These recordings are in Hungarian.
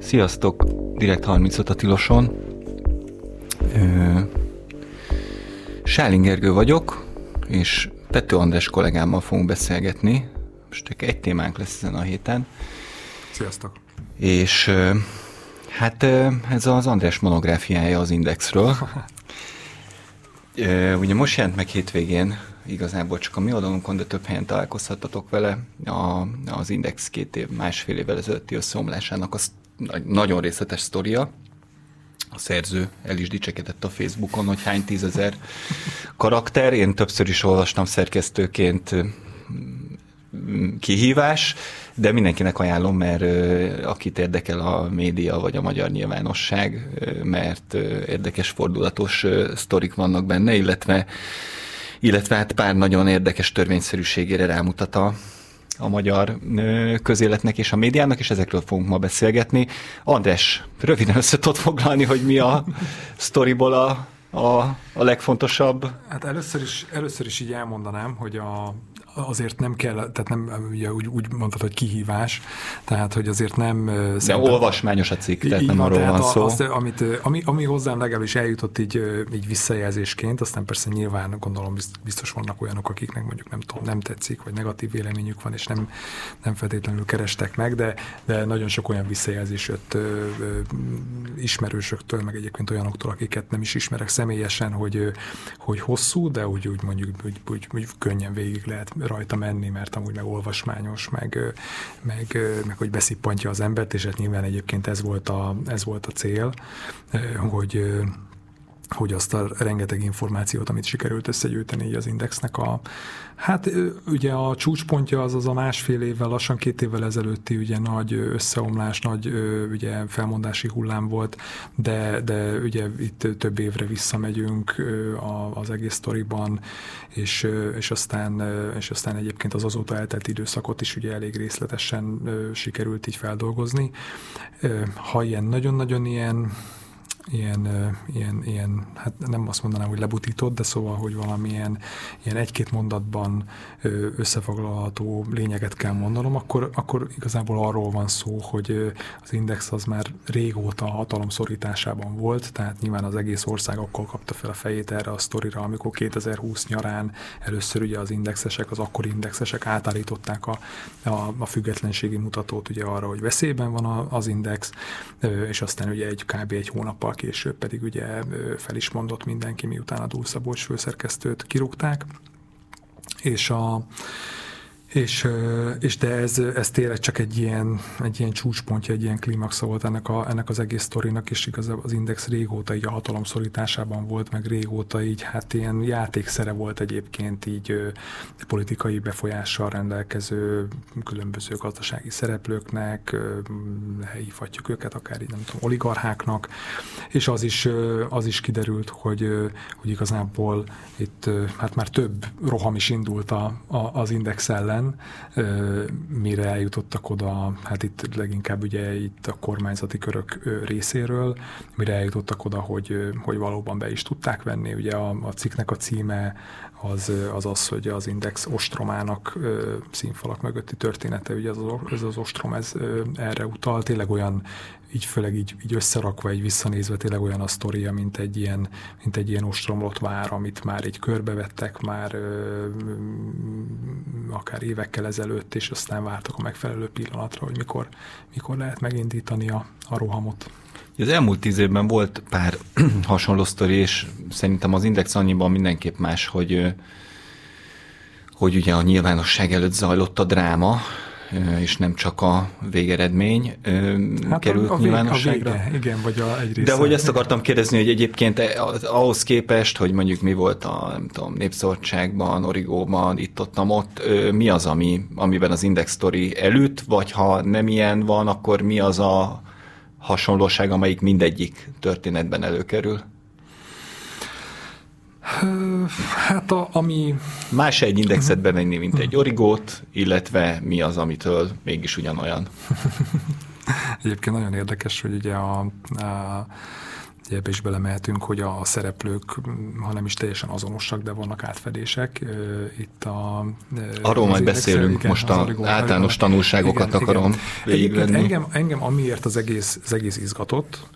Sziasztok! Direkt 35 a Tiloson. Sáling Gergő vagyok, és Tető András kollégámmal fogunk beszélgetni. Most egy témánk lesz ezen a héten. Sziasztok! És hát ez az András monográfiája az Indexről. Ugye most jelent meg hétvégén igazából csak a mi oldalunkon, de több helyen találkozhattatok vele. A, az Index két év, másfél évvel ezelőtti összeomlásának az nagyon részletes sztoria. A szerző el is dicsekedett a Facebookon, hogy hány tízezer karakter. Én többször is olvastam szerkesztőként kihívás, de mindenkinek ajánlom, mert akit érdekel a média vagy a magyar nyilvánosság, mert érdekes fordulatos sztorik vannak benne, illetve illetve hát pár nagyon érdekes törvényszerűségére rámutat a, a magyar közéletnek és a médiának, és ezekről fogunk ma beszélgetni. András, röviden össze tudod foglalni, hogy mi a sztoriból a, a, a legfontosabb? Hát először is, először is így elmondanám, hogy a, azért nem kell, tehát nem, ugye úgy, úgy mondtad, hogy kihívás, tehát hogy azért nem... De szerintem, olvasmányos a cikk, tehát nem arról van szó. Azt, amit, ami, ami hozzám legalábbis eljutott így, így visszajelzésként, aztán persze nyilván gondolom biztos vannak olyanok, akiknek mondjuk nem tudom, nem tetszik, vagy negatív véleményük van, és nem, nem feltétlenül kerestek meg, de, de nagyon sok olyan visszajelzés jött ö, ö, ismerősöktől, meg egyébként olyanoktól, akiket nem is ismerek személyesen, hogy, hogy hosszú, de úgy, úgy mondjuk úgy, úgy, úgy könnyen végig lehet rajta menni, mert amúgy meg olvasmányos, meg, meg, meg hogy beszippantja az embert, és hát nyilván egyébként ez volt a, ez volt a cél, hogy hogy azt a rengeteg információt, amit sikerült összegyűjteni így az indexnek a, hát ugye a csúcspontja az az a másfél évvel, lassan két évvel ezelőtti ugye nagy összeomlás, nagy ugye felmondási hullám volt, de, de ugye itt több évre visszamegyünk az egész sztoriban, és, és, aztán, és aztán egyébként az azóta eltelt időszakot is ugye elég részletesen sikerült így feldolgozni. Ha ilyen nagyon-nagyon ilyen ilyen, ilyen, ilyen, hát nem azt mondanám, hogy lebutított, de szóval, hogy valamilyen ilyen egy-két mondatban összefoglalható lényeget kell mondanom, akkor, akkor igazából arról van szó, hogy az Index az már régóta a hatalom szorításában volt, tehát nyilván az egész ország akkor kapta fel a fejét erre a sztorira, amikor 2020 nyarán először ugye az indexesek, az akkori indexesek átállították a, a, a függetlenségi mutatót ugye arra, hogy veszélyben van az index, és aztán ugye egy kb. egy hónappal később pedig ugye fel is mondott mindenki, miután a Dúl Szabolcs főszerkesztőt kirúgták, és a és, és de ez, ez tényleg csak egy ilyen, egy ilyen csúcspontja, egy ilyen klímaxa volt ennek, a, ennek az egész sztorinak, és igazából az Index régóta így a hatalom szorításában volt, meg régóta így hát ilyen játékszere volt egyébként így politikai befolyással rendelkező különböző gazdasági szereplőknek, hívhatjuk őket akár így nem tudom, oligarcháknak, és az is, az is kiderült, hogy, hogy igazából itt hát már több roham is indult a, a, az Index ellen, után, mire eljutottak oda, hát itt leginkább ugye itt a kormányzati körök részéről, mire eljutottak oda, hogy, hogy valóban be is tudták venni. Ugye a, a cikknek a címe az, az az, hogy az Index ostromának színfalak mögötti története, ugye az, ez az ostrom ez erre utal, tényleg olyan így főleg így, így összerakva, így visszanézve tényleg olyan a sztoria, mint egy ilyen, mint egy ilyen ostromlott vár, amit már így körbevettek már ö, akár évekkel ezelőtt, és aztán vártak a megfelelő pillanatra, hogy mikor, mikor lehet megindítani a, a rohamot. Az elmúlt tíz évben volt pár hasonló sztori, és szerintem az Index annyiban mindenképp más, hogy hogy ugye a nyilvánosság előtt zajlott a dráma, és nem csak a végeredmény hát került a, a nyilvánosságra. Vége, igen, vagy a egy De hogy ezt akartam kérdezni, hogy egyébként e, ahhoz képest, hogy mondjuk mi volt a nem tudom, Népszabadságban, Origóban, itt-ott, ott, mi az, ami, amiben az Index Story előtt, vagy ha nem ilyen van, akkor mi az a hasonlóság, amelyik mindegyik történetben előkerül? Hát a, ami... Más egy indexet bevenni, mint egy origót, illetve mi az, amitől mégis ugyanolyan? Egyébként nagyon érdekes, hogy ugye a, a ugye ebbe is belemehetünk, hogy a szereplők, ha nem is teljesen azonosak, de vannak átfedések. Itt a... Arról majd beszélünk, igen, most a általános tanulságokat igen, akarom végigvenni. Engem, engem amiért az egész, az egész izgatott,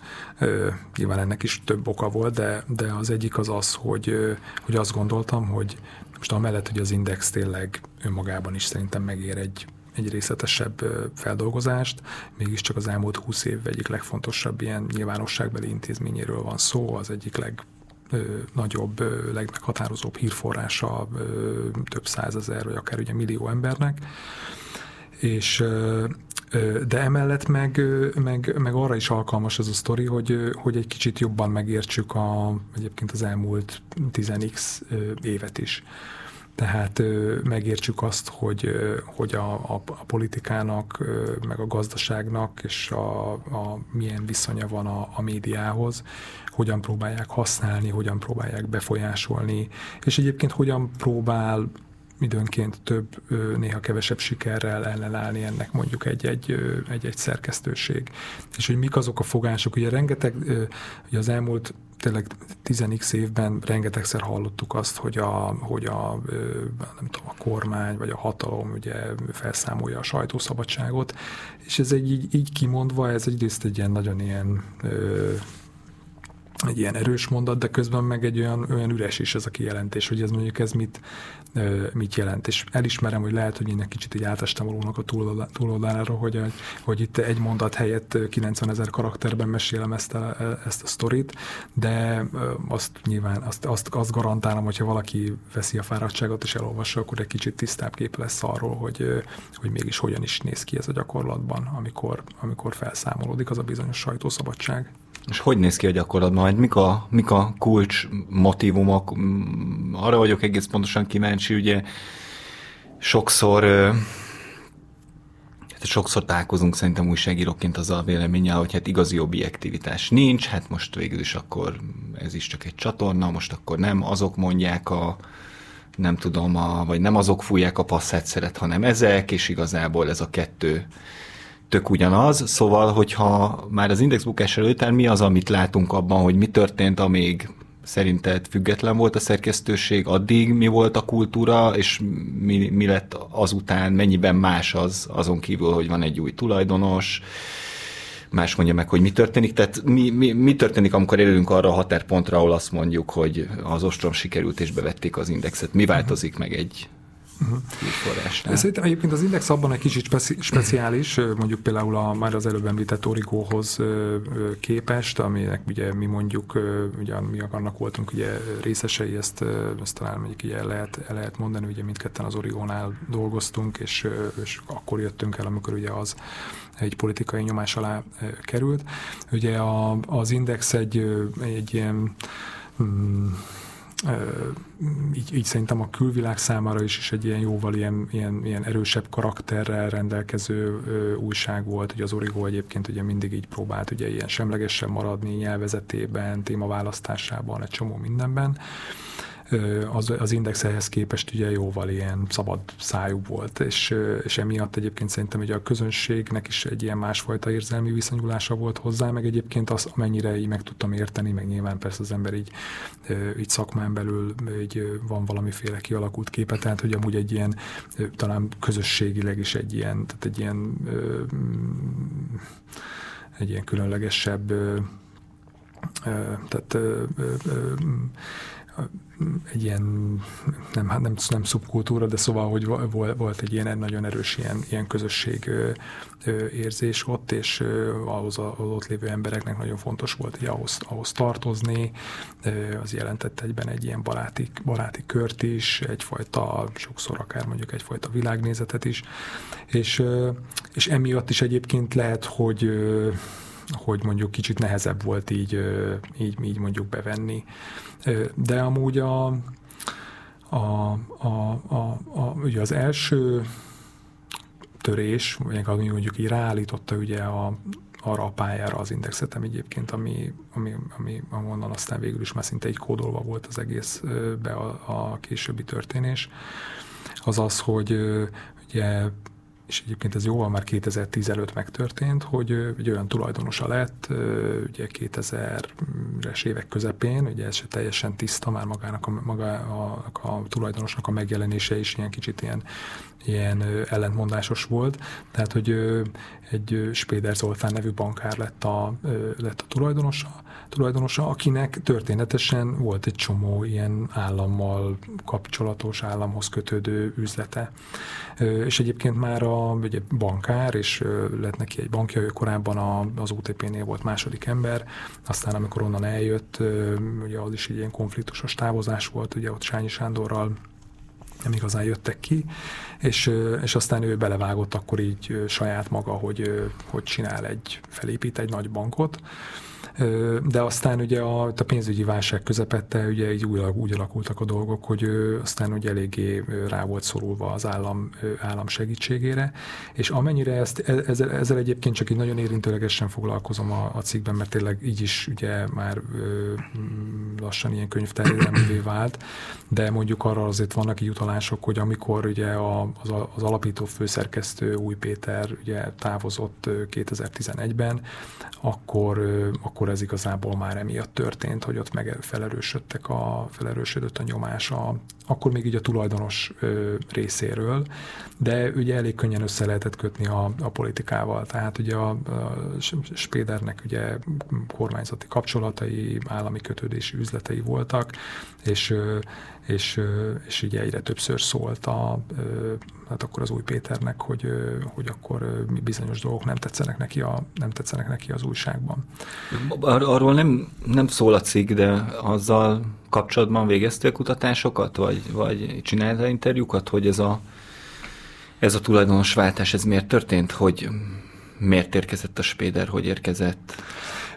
nyilván ennek is több oka volt, de, de az egyik az az, hogy, hogy azt gondoltam, hogy most amellett, hogy az Index tényleg önmagában is szerintem megér egy, egy részletesebb feldolgozást, mégiscsak az elmúlt húsz év egyik legfontosabb ilyen nyilvánosságbeli intézményéről van szó, az egyik leg nagyobb, legmeghatározóbb hírforrása több százezer, vagy akár ugye millió embernek. És de emellett meg, meg, meg arra is alkalmas ez a sztori, hogy, hogy egy kicsit jobban megértsük a, egyébként az elmúlt 10x évet is. Tehát megértsük azt, hogy, hogy a, a, a politikának, meg a gazdaságnak és a, a milyen viszonya van a, a médiához, hogyan próbálják használni, hogyan próbálják befolyásolni, és egyébként hogyan próbál időnként több, néha kevesebb sikerrel ellenállni ennek mondjuk egy-egy, egy-egy szerkesztőség. És hogy mik azok a fogások, ugye rengeteg, ugye az elmúlt tényleg 10 évben rengetegszer hallottuk azt, hogy a, hogy a, nem tudom, a kormány vagy a hatalom ugye felszámolja a sajtószabadságot, és ez egy így, így kimondva, ez egyrészt egy ilyen nagyon ilyen egy ilyen erős mondat, de közben meg egy olyan, olyan üres is ez a kijelentés, hogy ez mondjuk ez mit, mit jelent. És elismerem, hogy lehet, hogy én egy kicsit egy átestem valónak a túloldalára, hogy, hogy itt egy mondat helyett 90 ezer karakterben mesélem ezt a, ezt a sztorit, de azt nyilván azt, azt, azt garantálom, hogyha valaki veszi a fáradtságot és elolvassa, akkor egy kicsit tisztább kép lesz arról, hogy, hogy mégis hogyan is néz ki ez a gyakorlatban, amikor, amikor felszámolódik az a bizonyos sajtószabadság. És hogy néz ki a gyakorlatban? Mik a, mik a kulcs motivumok? Arra vagyok egész pontosan kíváncsi, ugye sokszor hát sokszor találkozunk szerintem újságíróként azzal a véleménnyel, hogy hát igazi objektivitás nincs, hát most végül is akkor ez is csak egy csatorna, most akkor nem azok mondják a nem tudom, a, vagy nem azok fújják a passzát hanem ezek, és igazából ez a kettő tök ugyanaz, szóval, hogyha már az index bukás előtt mi az, amit látunk abban, hogy mi történt, amíg szerinted független volt a szerkesztőség, addig mi volt a kultúra, és mi, mi lett azután, mennyiben más az, azon kívül, hogy van egy új tulajdonos, más mondja meg, hogy mi történik. Tehát mi, mi, mi történik, amikor élünk arra a határpontra, ahol azt mondjuk, hogy az ostrom sikerült és bevették az indexet. Mi változik meg egy Uh-huh. Szerintem egyébként az Index abban egy kicsit speci- speciális, mondjuk például a, már az előbb említett Origóhoz képest, aminek ugye mi mondjuk, ugye mi annak voltunk ugye részesei, ezt, ezt talán mondjuk így el lehet, el lehet mondani, ugye mindketten az Origónál dolgoztunk, és, és akkor jöttünk el, amikor ugye az egy politikai nyomás alá került. Ugye a, az Index egy, egy ilyen mm, így, így szerintem a külvilág számára is, is egy ilyen jóval ilyen, ilyen, ilyen erősebb karakterrel rendelkező ö, újság volt. Ugye az Origo egyébként ugye mindig így próbált ugye ilyen semlegesen maradni nyelvezetében, témaválasztásában, egy csomó mindenben az, az index ehhez képest ugye jóval ilyen szabad szájú volt, és, és emiatt egyébként szerintem ugye a közönségnek is egy ilyen másfajta érzelmi viszonyulása volt hozzá, meg egyébként az, amennyire így meg tudtam érteni, meg nyilván persze az ember így, így szakmán belül így van valamiféle kialakult képe, tehát hogy amúgy egy ilyen talán közösségileg is egy ilyen, tehát egy ilyen egy ilyen különlegesebb tehát egy ilyen, nem, hát nem, nem szubkultúra, de szóval, hogy volt egy ilyen nagyon erős ilyen, ilyen közösség érzés ott, és ahhoz az ott lévő embereknek nagyon fontos volt, hogy ahhoz, ahhoz tartozni, az jelentett egyben egy ilyen baráti, baráti kört is, egyfajta, sokszor akár mondjuk egyfajta világnézetet is, és, és emiatt is egyébként lehet, hogy hogy mondjuk kicsit nehezebb volt így, így, így mondjuk bevenni. De amúgy a, a, a, a, a, ugye az első törés, ami mondjuk így ráállította ugye a, arra a pályára az indexetem egyébként, ami, ami, ami amonnan aztán végül is már szinte egy kódolva volt az egész be a, a későbbi történés, az az, hogy ugye és egyébként ez jóval már 2010 előtt megtörtént, hogy egy olyan tulajdonosa lett, ugye 2000-es évek közepén, ugye ez se teljesen tiszta, már magának a, maga a, a tulajdonosnak a megjelenése is ilyen kicsit ilyen, ilyen ellentmondásos volt, tehát hogy egy Spéder Zoltán nevű bankár lett a, lett a tulajdonosa, tulajdonosa, akinek történetesen volt egy csomó ilyen állammal kapcsolatos, államhoz kötődő üzlete. És egyébként már a ugye bankár, és lett neki egy bankja, ő korábban a, az UTP-nél volt második ember, aztán amikor onnan eljött, ugye az is egy ilyen konfliktusos távozás volt, ugye ott Sányi Sándorral nem igazán jöttek ki, és, és aztán ő belevágott akkor így saját maga, hogy, hogy csinál egy, felépít egy nagy bankot, de aztán ugye a, a pénzügyi válság közepette ugye így úgy, úgy alakultak a dolgok, hogy aztán ugye eléggé rá volt szorulva az állam, állam segítségére, és amennyire ezt, e, ezzel, ezzel egyébként csak így nagyon érintőlegesen foglalkozom a, a cikkben, mert tényleg így is ugye már lassan ilyen könyvterjedelművé vált, de mondjuk arra azért vannak így utalások, hogy amikor ugye az, az alapító főszerkesztő Új Péter ugye távozott 2011-ben, akkor, akkor ez igazából már emiatt történt, hogy ott meg felerősödtek a, felerősödött a nyomás a, akkor még így a tulajdonos ö, részéről, de ugye elég könnyen össze lehetett kötni a, a politikával. Tehát ugye a, a Spédernek ugye kormányzati kapcsolatai, állami kötődési üzletei voltak, és és, és így egyre többször szólt a, hát akkor az új Péternek, hogy, hogy akkor bizonyos dolgok nem tetszenek neki, a, nem tetszenek neki az újságban. Ar- arról nem, nem szól a cikk, de azzal kapcsolatban végeztél kutatásokat, vagy, vagy csináltál interjúkat, hogy ez a, ez a tulajdonosváltás, ez miért történt, hogy miért érkezett a Spéder, hogy érkezett?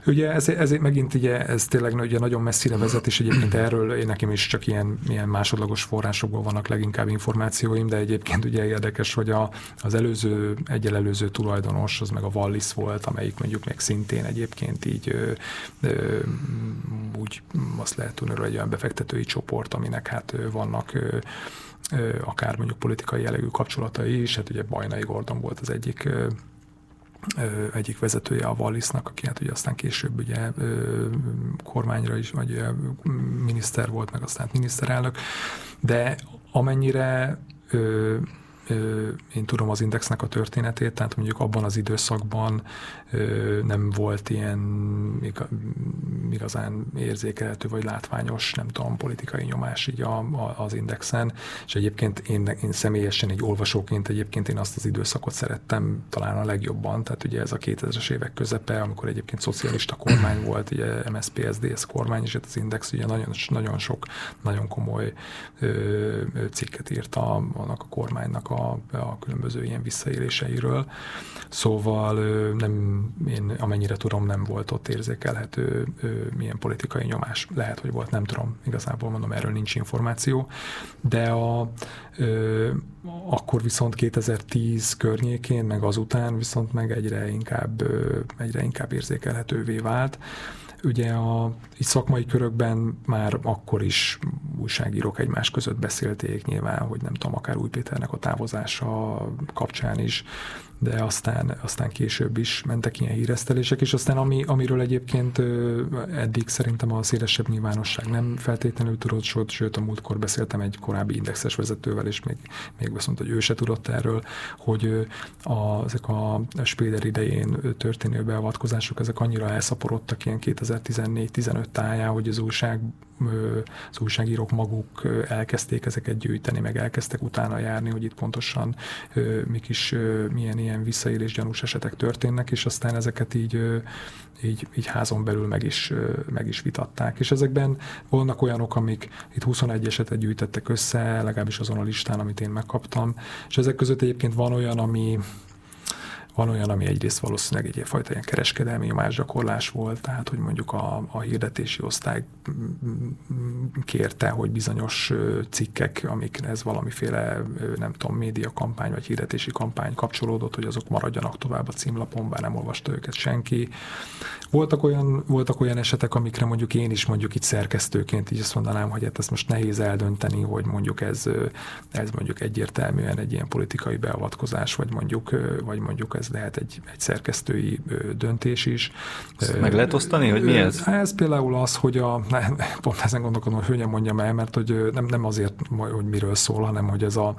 Ugye ez, ez megint ugye, ez tényleg ugye nagyon messzire vezet, és egyébként erről én nekem is csak ilyen, ilyen másodlagos forrásokból vannak leginkább információim, de egyébként ugye érdekes, hogy a, az előző, egyel előző tulajdonos, az meg a Wallis volt, amelyik mondjuk még szintén egyébként így ö, ö, úgy azt lehet tudni, hogy egy olyan befektetői csoport, aminek hát vannak ö, akár mondjuk politikai jellegű kapcsolatai is, hát ugye Bajnai Gordon volt az egyik egyik vezetője a Wallisnak, aki hát ugye aztán később ugye kormányra is, vagy miniszter volt, meg aztán miniszterelnök, de amennyire én tudom az Indexnek a történetét, tehát mondjuk abban az időszakban nem volt ilyen igazán érzékelhető vagy látványos, nem tudom, politikai nyomás így a, a, az Indexen, és egyébként én, én személyesen egy olvasóként egyébként én azt az időszakot szerettem talán a legjobban, tehát ugye ez a 2000-es évek közepe, amikor egyébként szocialista kormány volt, ugye MSZP, SZDSZ kormány, és az Index ugye nagyon, nagyon sok, nagyon komoly ö, cikket írt annak a kormánynak a, a különböző ilyen visszaéléseiről. Szóval nem én amennyire tudom, nem volt ott érzékelhető milyen politikai nyomás. Lehet, hogy volt, nem tudom, igazából mondom, erről nincs információ. De a, akkor viszont 2010 környékén, meg azután viszont meg egyre inkább, egyre inkább érzékelhetővé vált. Ugye a szakmai körökben már akkor is újságírók egymás között beszélték nyilván, hogy nem tudom, akár Új Péternek a távozása kapcsán is de aztán, aztán később is mentek ilyen híresztelések, és aztán ami, amiről egyébként eddig szerintem a szélesebb nyilvánosság nem feltétlenül tudott, sőt, sőt a múltkor beszéltem egy korábbi indexes vezetővel, és még, még azt mondta, hogy ő se tudott erről, hogy a, ezek a Spéder idején történő beavatkozások, ezek annyira elszaporodtak ilyen 2014-15 táján, hogy az újság az újságírók maguk elkezdték ezeket gyűjteni, meg elkezdtek utána járni, hogy itt pontosan mik is milyen ilyen visszaélés gyanús esetek történnek, és aztán ezeket így, így, így házon belül meg is, meg is vitatták. És ezekben vannak olyanok, amik itt 21 esetet gyűjtettek össze, legalábbis azon a listán, amit én megkaptam, és ezek között egyébként van olyan, ami Van olyan, ami egyrészt valószínűleg egy fajta ilyen kereskedelmi nyomásgyakorlás volt, tehát hogy mondjuk a, a hirdetési osztály kérte, hogy bizonyos cikkek, amikhez valamiféle, nem tudom, média kampány vagy hirdetési kampány kapcsolódott, hogy azok maradjanak tovább a címlapon, bár nem olvasta őket senki. Voltak olyan, voltak olyan esetek, amikre mondjuk én is mondjuk itt szerkesztőként így azt mondanám, hogy hát ezt most nehéz eldönteni, hogy mondjuk ez, ez mondjuk egyértelműen egy ilyen politikai beavatkozás, vagy mondjuk, vagy mondjuk ez lehet egy, egy szerkesztői döntés is. Ezt meg lehet osztani, hogy mi ez? Ez például az, hogy a, pont ezen gondolkodom, hogy hogyan mondjam el, mert hogy nem, nem azért, hogy miről szól, hanem hogy ez a,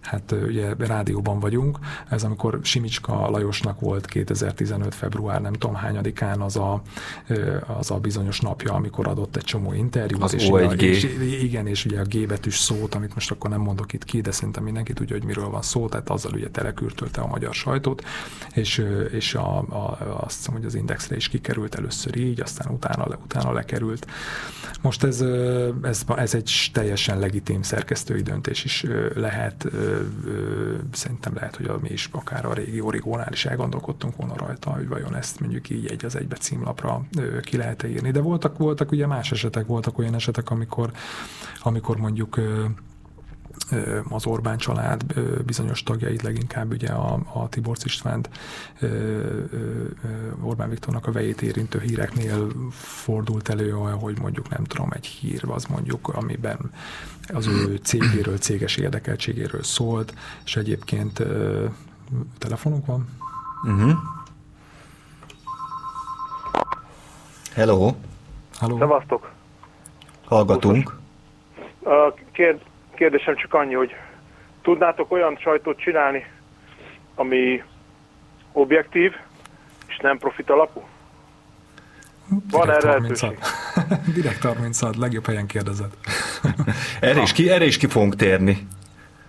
hát ugye rádióban vagyunk, ez amikor Simicska Lajosnak volt 2015. február nem tudom hányadikán az a, az a bizonyos napja, amikor adott egy csomó interjút. Az és, O1G. és, igen, és ugye a G betűs szót, amit most akkor nem mondok itt ki, de szerintem mindenki tudja, hogy miről van szó, tehát azzal ugye telekürtölte a magyar sajtót, és, és a, a, azt hiszem, hogy az Indexre is kikerült először így, aztán utána, utána lekerült. Most ez, ez, ez egy teljesen legitim szerkesztői döntés is lehet, szerintem lehet, hogy mi is akár a régi origónál is elgondolkodtunk volna rajta, hogy vajon ezt mondjuk így egy az egybe címlapra ki lehet -e írni. De voltak, voltak ugye más esetek, voltak olyan esetek, amikor, amikor mondjuk az Orbán család bizonyos tagjait, leginkább ugye a, a Tibor Istvánt, Orbán Viktornak a vejét érintő híreknél fordult elő, hogy mondjuk nem tudom, egy hír az mondjuk, amiben az ő cégéről, céges érdekeltségéről szólt, és egyébként telefonunk van? Uh-huh. Hello. Hello. Szevasztok. Hallgatunk. Kérd, kérdésem csak annyi, hogy tudnátok olyan sajtót csinálni, ami objektív, és nem profit alapú? Van erre lehetőség? Direkt 30 legjobb helyen kérdezed. erre, is ki, erre is ki fogunk térni.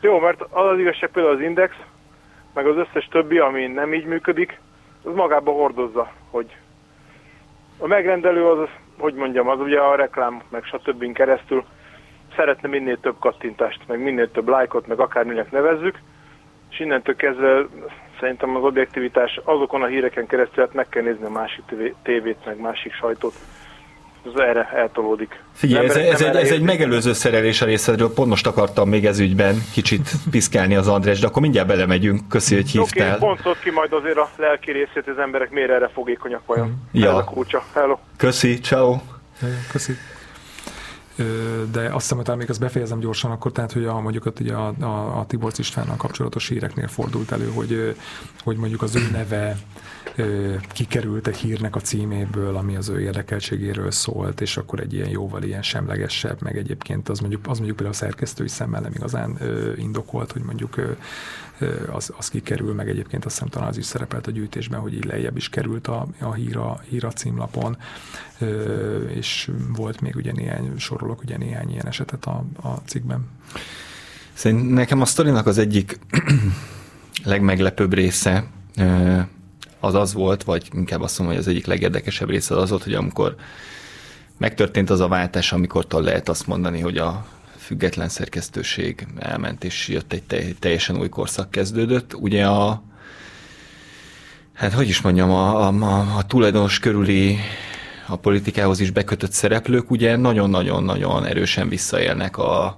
Jó, mert az az igazság például az Index, meg az összes többi, ami nem így működik, az magába hordozza, hogy a megrendelő az, hogy mondjam, az ugye a reklám, meg stb. keresztül szeretne minél több kattintást, meg minél több lájkot, meg akárminek nevezzük, és innentől kezdve szerintem az objektivitás azokon a híreken keresztül hát meg kell nézni a másik tévét, meg másik sajtót. Ez erre eltolódik. Figyelj, ez, ez, egy, ez egy megelőző szerelés a részedről, pont most akartam még ez ügyben kicsit piszkálni az András, de akkor mindjárt belemegyünk. Köszi, hogy hívtál. Oké, okay, ki majd azért a lelki részét az emberek miért erre fogékonyak vajon. Ja. Ez a kulcsa. Hello. Köszi, ciao. Köszi de azt hiszem, hogy még azt befejezem gyorsan akkor, tehát, hogy a, mondjuk ott ugye a, a, a Tibor Istvánnal kapcsolatos híreknél fordult elő, hogy, hogy mondjuk az ő neve kikerült egy hírnek a címéből, ami az ő érdekeltségéről szólt, és akkor egy ilyen jóval ilyen semlegesebb, meg egyébként az mondjuk, az mondjuk például a szerkesztői szemmel nem igazán indokolt, hogy mondjuk az, az kikerül, meg egyébként azt hiszem talán az is szerepelt a gyűjtésben, hogy így lejjebb is került a, a hír, a, hír a címlapon, és volt még ugye néhány, sorolok ugye néhány ilyen esetet a, a cikkben. Szerintem nekem a sztorinak az egyik legmeglepőbb része az az volt, vagy inkább azt mondom, hogy az egyik legérdekesebb része az, az volt, hogy amikor megtörtént az a váltás, amikor lehet azt mondani, hogy a független szerkesztőség elment, és jött egy teljesen új korszak kezdődött. Ugye a, hát hogy is mondjam, a, a, a tulajdonos körüli a politikához is bekötött szereplők ugye nagyon-nagyon-nagyon erősen visszaélnek a,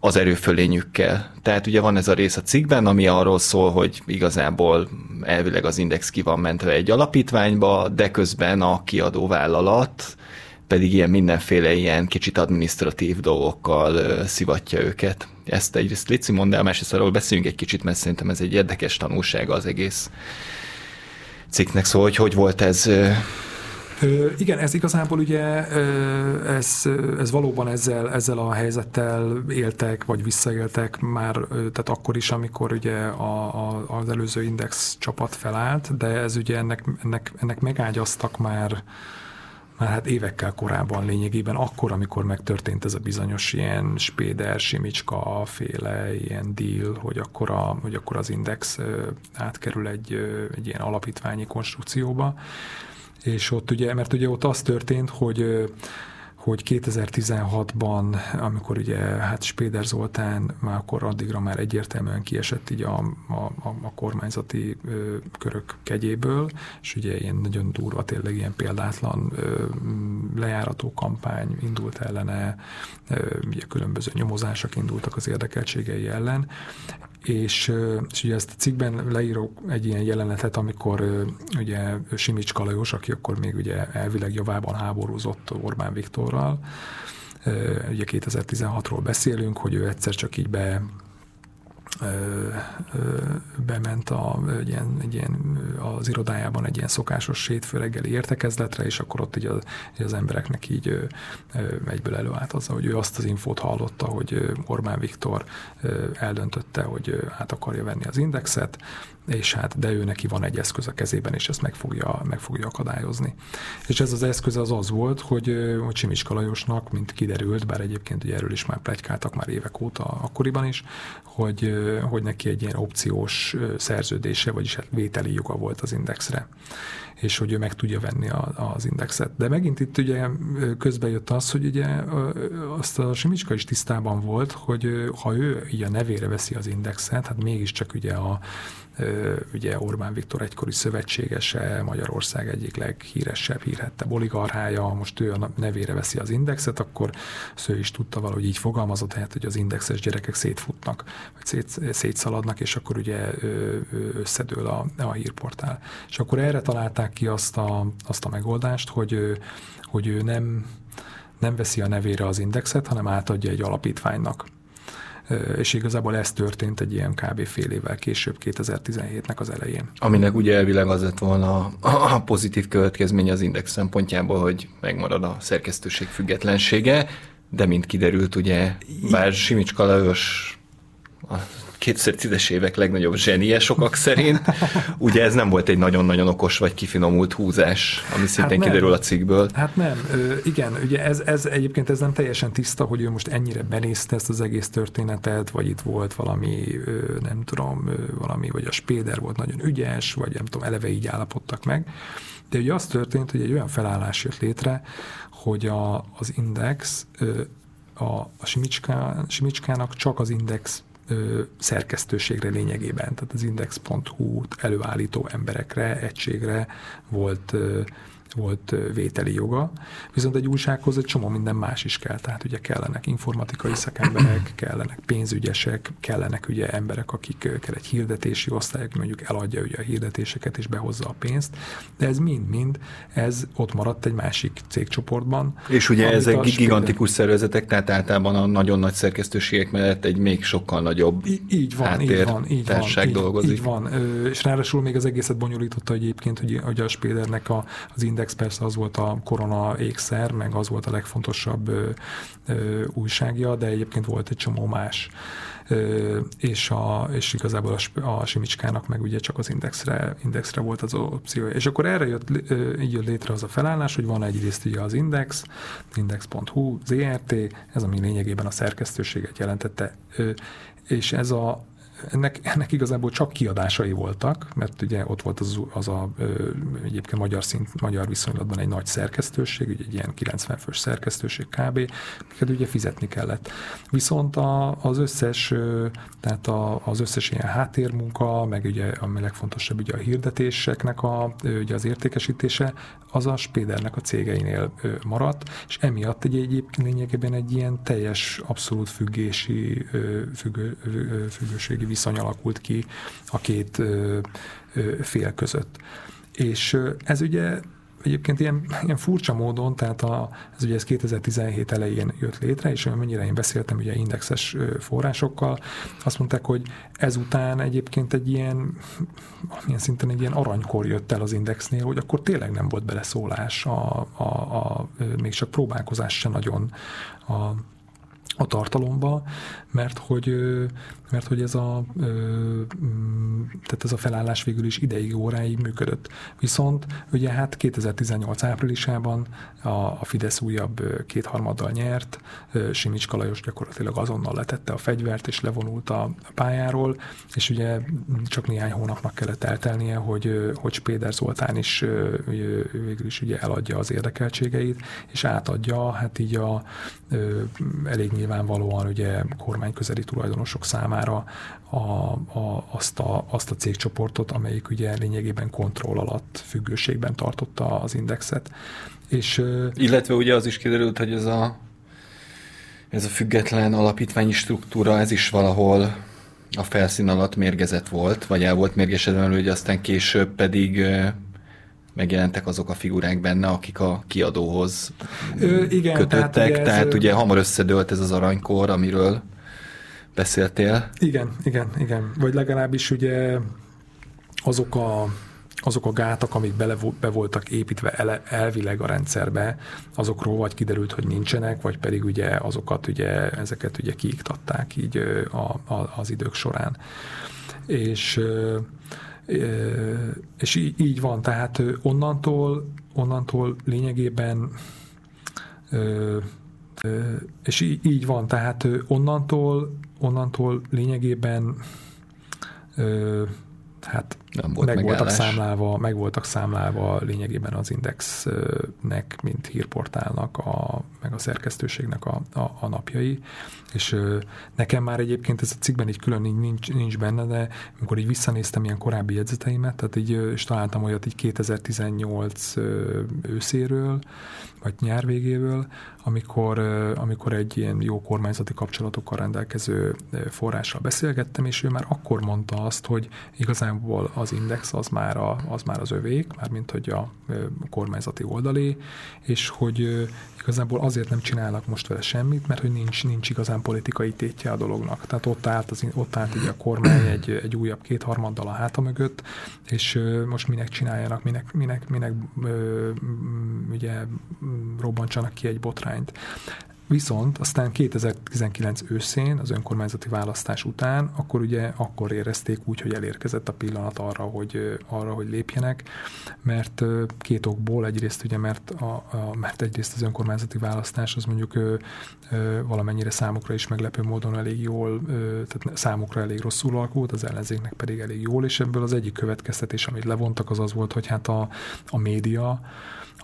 az erőfölényükkel. Tehát ugye van ez a rész a cikkben, ami arról szól, hogy igazából elvileg az index ki van mentve egy alapítványba, de közben a kiadó vállalat pedig ilyen mindenféle ilyen kicsit administratív dolgokkal szivatja őket. Ezt egyrészt Lici mondd el, másrészt arról beszéljünk egy kicsit, mert szerintem ez egy érdekes tanulsága az egész cikknek. Szóval, hogy hogy volt ez igen, ez igazából ugye, ez, ez valóban ezzel, ezzel a helyzettel éltek, vagy visszaéltek már, tehát akkor is, amikor ugye a, a, az előző Index csapat felállt, de ez ugye ennek, ennek, ennek megágyaztak már már hát évekkel korábban lényegében, akkor, amikor megtörtént ez a bizonyos ilyen Spéder, Simicska féle ilyen deal, hogy akkor, a, hogy akkor az Index átkerül egy, egy ilyen alapítványi konstrukcióba, és ott ugye, mert ugye ott az történt, hogy hogy 2016-ban, amikor ugye hát Spéder Zoltán már akkor addigra már egyértelműen kiesett így a, a, a kormányzati ö, körök kegyéből, és ugye ilyen nagyon durva, tényleg ilyen példátlan ö, lejárató kampány indult ellene, ö, ugye különböző nyomozások indultak az érdekeltségei ellen, és, és ugye ezt a cikkben leírok egy ilyen jelenetet, amikor ugye Simics Kalajos, aki akkor még ugye elvileg javában háborúzott Orbán Viktorral, ugye 2016-ról beszélünk, hogy ő egyszer csak így be bement a, egy ilyen, egy ilyen, az irodájában egy ilyen szokásos hétfő reggeli értekezletre, és akkor ott így az, így az embereknek így egyből előállt az, hogy ő azt az infót hallotta, hogy Orbán Viktor eldöntötte, hogy át akarja venni az indexet, és hát, de ő neki van egy eszköz a kezében, és ezt meg fogja, meg fogja akadályozni. És ez az eszköz az az volt, hogy, hogy Simicska Lajosnak, mint kiderült, bár egyébként ugye erről is már plegykáltak már évek óta akkoriban is, hogy, hogy neki egy ilyen opciós szerződése, vagyis hát vételi joga volt az indexre és hogy ő meg tudja venni a, az indexet. De megint itt ugye közben jött az, hogy ugye azt a Simicska is tisztában volt, hogy ha ő így a nevére veszi az indexet, hát mégiscsak ugye a, ugye Orbán Viktor egykori szövetségese, Magyarország egyik leghíresebb, hírhettebb oligarchája, most ő a nevére veszi az indexet, akkor ő is tudta valahogy így fogalmazott, hát, hogy az indexes gyerekek szétfutnak, vagy szét, szétszaladnak, és akkor ugye összedől a, a hírportál. És akkor erre találták ki azt a, azt a megoldást, hogy, hogy ő nem, nem veszi a nevére az indexet, hanem átadja egy alapítványnak és igazából ez történt egy ilyen kb. fél évvel később, 2017-nek az elején. Aminek ugye elvileg az lett volna a pozitív következmény az index szempontjából, hogy megmarad a szerkesztőség függetlensége, de mint kiderült, ugye, bár Simicska Lajos 2010-es évek legnagyobb zsenie sokak szerint. Ugye ez nem volt egy nagyon-nagyon okos vagy kifinomult húzás, ami szintén hát kiderül a cikkből. Hát nem, Ö, igen, ugye ez, ez egyébként ez nem teljesen tiszta, hogy ő most ennyire benézte ezt az egész történetet, vagy itt volt valami, nem tudom, valami, vagy a Spéder volt nagyon ügyes, vagy nem tudom, eleve így állapodtak meg. De ugye az történt, hogy egy olyan felállás jött létre, hogy a, az Index a, a Simicská, Simicskának csak az Index szerkesztőségre lényegében, tehát az index.hu-t előállító emberekre, egységre volt volt vételi joga, viszont egy újsághoz egy csomó minden más is kell, tehát ugye kellenek informatikai szakemberek, kellenek pénzügyesek, kellenek ugye emberek, akik kell egy hirdetési osztály, aki mondjuk eladja ugye a hirdetéseket és behozza a pénzt, de ez mind-mind, ez ott maradt egy másik cégcsoportban. És ugye ezek gigantikus szervezetek, tehát általában a nagyon nagy szerkesztőségek mellett egy még sokkal nagyobb így, így van, így van, így van, így, dolgozik. Így van, és ráadásul még az egészet bonyolította egyébként, hogy, hogy a Spédernek a, az Index persze az volt a korona ékszer, meg az volt a legfontosabb ö, ö, újságja, de egyébként volt egy csomó más. Ö, és, a, és igazából a, a Simicskának meg ugye csak az indexre, indexre volt az opció. És akkor erre jött, ö, így jött létre az a felállás, hogy van egyrészt ugye az Index, index.hu, ZRT, ez ami lényegében a szerkesztőséget jelentette, ö, és ez a, ennek, ennek igazából csak kiadásai voltak, mert ugye ott volt az, az a egyébként magyar, szint, magyar viszonylatban egy nagy szerkesztőség, ugye egy ilyen 90 fős szerkesztőség kb, amiket ugye fizetni kellett. Viszont a, az összes, tehát a, az összes ilyen háttérmunka, meg ugye a legfontosabb ugye a hirdetéseknek a, ugye az értékesítése, az a Spédernek a cégeinél maradt, és emiatt egy egyébként lényegében egy ilyen teljes, abszolút függési, függő, függőségi viszony alakult ki a két fél között. És ez ugye egyébként ilyen, ilyen furcsa módon, tehát a, ez ugye ez 2017 elején jött létre, és mennyire én beszéltem ugye indexes forrásokkal, azt mondták, hogy ezután egyébként egy ilyen, milyen szinten egy ilyen aranykor jött el az indexnél, hogy akkor tényleg nem volt beleszólás, a, a, a, még csak próbálkozás se nagyon a, a tartalomba, mert hogy, mert hogy ez a, tehát ez a felállás végül is ideig, óráig működött. Viszont ugye hát 2018 áprilisában a, a Fidesz újabb kétharmaddal nyert, Simics Kalajos gyakorlatilag azonnal letette a fegyvert és levonult a pályáról, és ugye csak néhány hónapnak kellett eltelnie, hogy, hogy Spéder Zoltán is végül is ugye eladja az érdekeltségeit, és átadja hát így a elég nyilvánvalóan ugye kormányközeli tulajdonosok számára a, a, azt, a, azt a cégcsoportot, amelyik ugye lényegében kontroll alatt, függőségben tartotta az indexet. És, Illetve ugye az is kiderült, hogy ez a, ez a független alapítványi struktúra, ez is valahol a felszín alatt mérgezett volt, vagy el volt mérgesedve, hogy aztán később pedig megjelentek azok a figurák benne, akik a kiadóhoz Ö, igen, kötöttek, tehát ugye, tehát ez, ugye hamar összedőlt ez az aranykor, amiről beszéltél. Igen, igen, igen. Vagy legalábbis ugye azok a azok a gátak, amik bele, be voltak építve ele, elvileg a rendszerbe, azokról vagy kiderült, hogy nincsenek, vagy pedig ugye azokat ugye, ezeket ugye kiiktatták így a, a, az idők során. És és így, van, tehát onnantól, onnantól lényegében és így, így van, tehát onnantól, onnantól lényegében hát nem volt meg voltak számlálva, meg voltak számlálva lényegében az Indexnek, mint hírportálnak, a, meg a szerkesztőségnek a, a, a napjai, és nekem már egyébként ez a cikkben így külön nincs, nincs benne, de amikor így visszanéztem ilyen korábbi jegyzeteimet, tehát így, és találtam olyat így 2018 őszéről, vagy nyár végéről, amikor, amikor egy ilyen jó kormányzati kapcsolatokkal rendelkező forrással beszélgettem, és ő már akkor mondta azt, hogy igazából az index az már, a, az már az övék, már mint hogy a kormányzati oldalé, és hogy igazából azért nem csinálnak most vele semmit, mert hogy nincs, nincs igazán politikai tétje a dolognak. Tehát ott állt, az, ott állt így a kormány egy, egy újabb kétharmaddal a háta mögött, és most minek csináljanak, minek, minek, minek ugye robbantsanak ki egy botrányt. Viszont aztán 2019 őszén, az önkormányzati választás után, akkor ugye akkor érezték úgy, hogy elérkezett a pillanat arra, hogy, arra, hogy lépjenek, mert két okból, egyrészt ugye, mert, a, a, mert egyrészt az önkormányzati választás az mondjuk ö, ö, valamennyire számukra is meglepő módon elég jól, ö, tehát számukra elég rosszul alakult, az ellenzéknek pedig elég jól, és ebből az egyik következtetés, amit levontak, az az volt, hogy hát a, a média,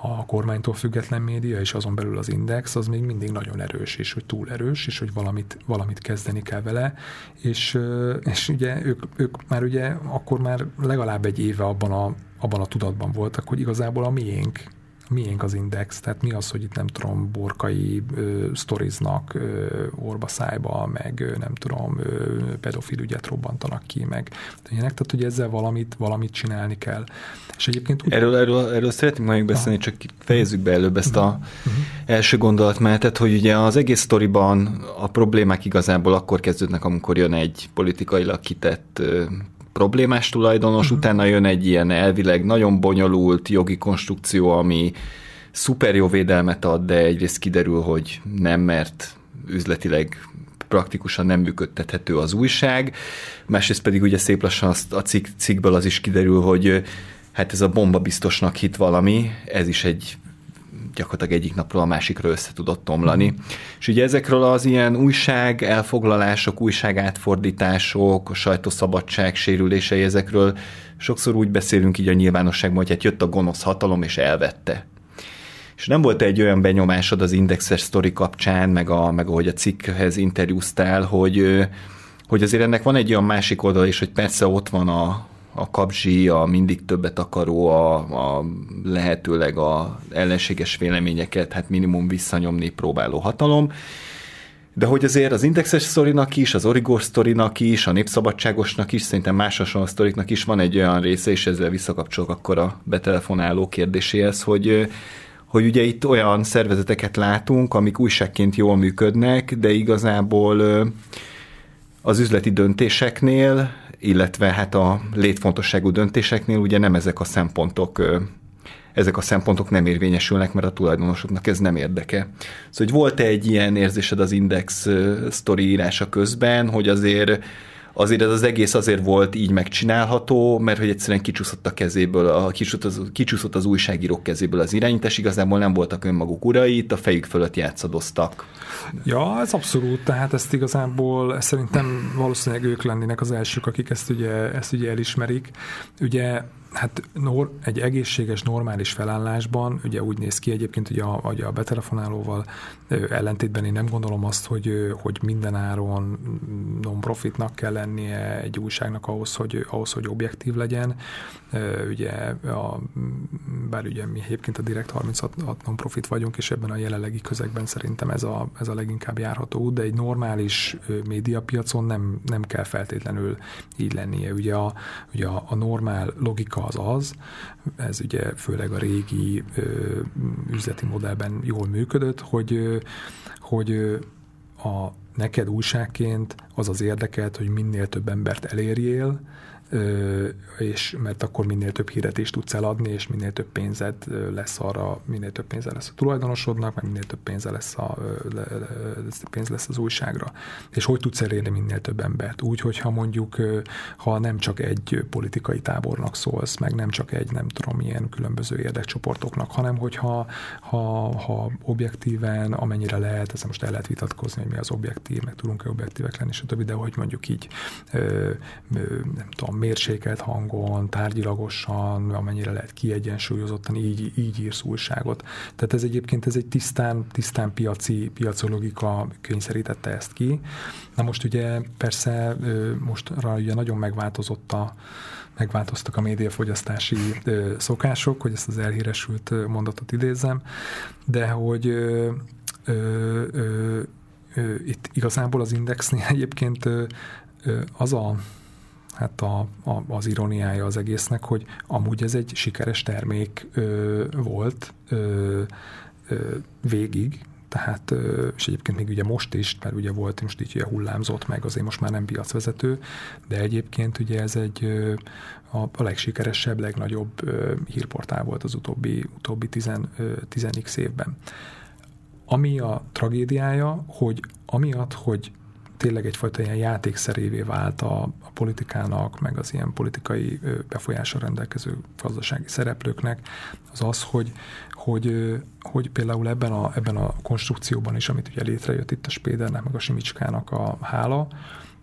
a kormánytól független média, és azon belül az Index, az még mindig nagyon erős, és hogy túl erős, és hogy valamit, valamit kezdeni kell vele, és, és ugye ők, ők már ugye akkor már legalább egy éve abban a, abban a tudatban voltak, hogy igazából a miénk miénk az index, tehát mi az, hogy itt nem tudom, borkai ö, sztoriznak ö, orba szájba, meg ö, nem tudom, ö, pedofil ügyet robbantanak ki, meg ilyenek, tehát hogy ezzel valamit, valamit csinálni kell. És egyébként úgy... Erről, erről, erről szeretnénk majd beszélni, csak fejezzük be előbb ezt a uh-huh. első gondolatmenetet, hogy ugye az egész sztoriban a problémák igazából akkor kezdődnek, amikor jön egy politikailag kitett problémás tulajdonos, uh-huh. utána jön egy ilyen elvileg nagyon bonyolult jogi konstrukció, ami szuper jó védelmet ad, de egyrészt kiderül, hogy nem, mert üzletileg praktikusan nem működtethető az újság, másrészt pedig ugye szép lassan azt a cikk, cikkből az is kiderül, hogy hát ez a bomba biztosnak hit valami, ez is egy gyakorlatilag egyik napról a másikra össze tudott omlani. Mm. És ugye ezekről az ilyen újság elfoglalások, újság átfordítások, a sajtószabadság sérülései, ezekről sokszor úgy beszélünk így a nyilvánosságban, hogy hát jött a gonosz hatalom és elvette. És nem volt egy olyan benyomásod az indexes sztori kapcsán, meg, a, meg ahogy a cikkhez interjúztál, hogy, hogy azért ennek van egy olyan másik oldal is, hogy persze ott van a, a kapzsi, a mindig többet akaró, a, a lehetőleg a ellenséges véleményeket hát minimum visszanyomni próbáló hatalom, de hogy azért az indexes sztorinak is, az origós sztorinak is, a népszabadságosnak is, szerintem más hasonló sztoriknak is van egy olyan része, és ezzel visszakapcsolok akkor a betelefonáló kérdéséhez, hogy hogy ugye itt olyan szervezeteket látunk, amik újságként jól működnek, de igazából az üzleti döntéseknél illetve hát a létfontosságú döntéseknél ugye nem ezek a szempontok ezek a szempontok nem érvényesülnek, mert a tulajdonosoknak ez nem érdeke. Szóval, hogy volt-e egy ilyen érzésed az Index sztori írása közben, hogy azért azért ez az egész azért volt így megcsinálható, mert hogy egyszerűen kicsúszott a kezéből, a, kicsúszott, az, kicsúszott az újságírók kezéből az irányítás, igazából nem voltak önmaguk urai, itt a fejük fölött játszadoztak. Ja, ez abszolút, tehát ezt igazából ezt szerintem valószínűleg ők lennének az elsők, akik ezt ugye, ezt ugye elismerik. Ugye Hát nor, egy egészséges, normális felállásban ugye úgy néz ki egyébként, hogy a, a betelefonálóval ellentétben én nem gondolom azt, hogy, hogy minden áron non-profitnak kell lennie egy újságnak ahhoz, hogy, ahhoz, hogy objektív legyen. Ugye, a, bár ugye mi egyébként a Direkt 36 non-profit vagyunk, és ebben a jelenlegi közegben szerintem ez a, ez a leginkább járható út, de egy normális médiapiacon nem, nem kell feltétlenül így lennie. Ugye a, ugye a, a normál logika az az, ez ugye főleg a régi ö, üzleti modellben jól működött, hogy, hogy a neked újságként az az érdekelt, hogy minél több embert elérjél, és mert akkor minél több híret is tudsz eladni, és minél több pénzed lesz arra, minél több pénze lesz a tulajdonosodnak, meg minél több pénze lesz, a, pénz lesz az újságra. És hogy tudsz elérni minél több embert? Úgy, hogyha mondjuk, ha nem csak egy politikai tábornak szólsz, meg nem csak egy, nem tudom, milyen különböző érdekcsoportoknak, hanem hogyha ha, ha objektíven, amennyire lehet, ezt most el lehet vitatkozni, hogy mi az objektív, meg tudunk-e objektívek lenni, stb., de hogy mondjuk így, nem tudom, mérsékelt hangon, tárgyilagosan, amennyire lehet kiegyensúlyozottan, így, így írsz újságot. Tehát ez egyébként ez egy tisztán, tisztán piaci, piacologika kényszerítette ezt ki. Na most ugye persze most ugye nagyon megváltozott a, megváltoztak a médiafogyasztási szokások, hogy ezt az elhíresült mondatot idézem, de hogy ö, ö, ö, itt igazából az indexnél egyébként az a hát a, a, az ironiája az egésznek, hogy amúgy ez egy sikeres termék ö, volt ö, ö, végig, tehát, és egyébként még ugye most is, mert ugye volt, most így ugye hullámzott meg, azért most már nem piacvezető, de egyébként ugye ez egy a, a legsikeresebb, legnagyobb hírportál volt az utóbbi, utóbbi 10x évben. Ami a tragédiája, hogy amiatt, hogy tényleg egyfajta ilyen játékszerévé vált a, a politikának, meg az ilyen politikai befolyásra rendelkező gazdasági szereplőknek, az az, hogy, hogy, hogy például ebben a, ebben a konstrukcióban is, amit ugye létrejött itt a Spédernek, meg a Simicskának a hála,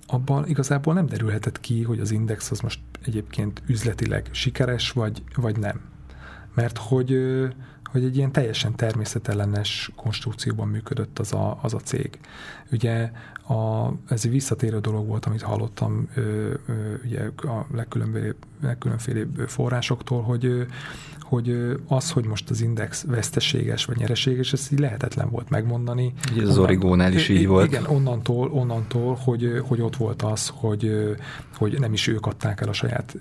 abban igazából nem derülhetett ki, hogy az index az most egyébként üzletileg sikeres, vagy, vagy nem. Mert hogy, hogy egy ilyen teljesen természetellenes konstrukcióban működött az a, az a cég. Ugye a, ez egy visszatérő dolog volt, amit hallottam ö, ö, ugye a legkülönbözőbb legkülönfélébb forrásoktól, hogy, hogy az, hogy most az index veszteséges vagy nyereséges, ez így lehetetlen volt megmondani. Ugye az Origónál is így volt. Igen, onnantól, onnantól hogy, hogy ott volt az, hogy, hogy nem is ők adták el a saját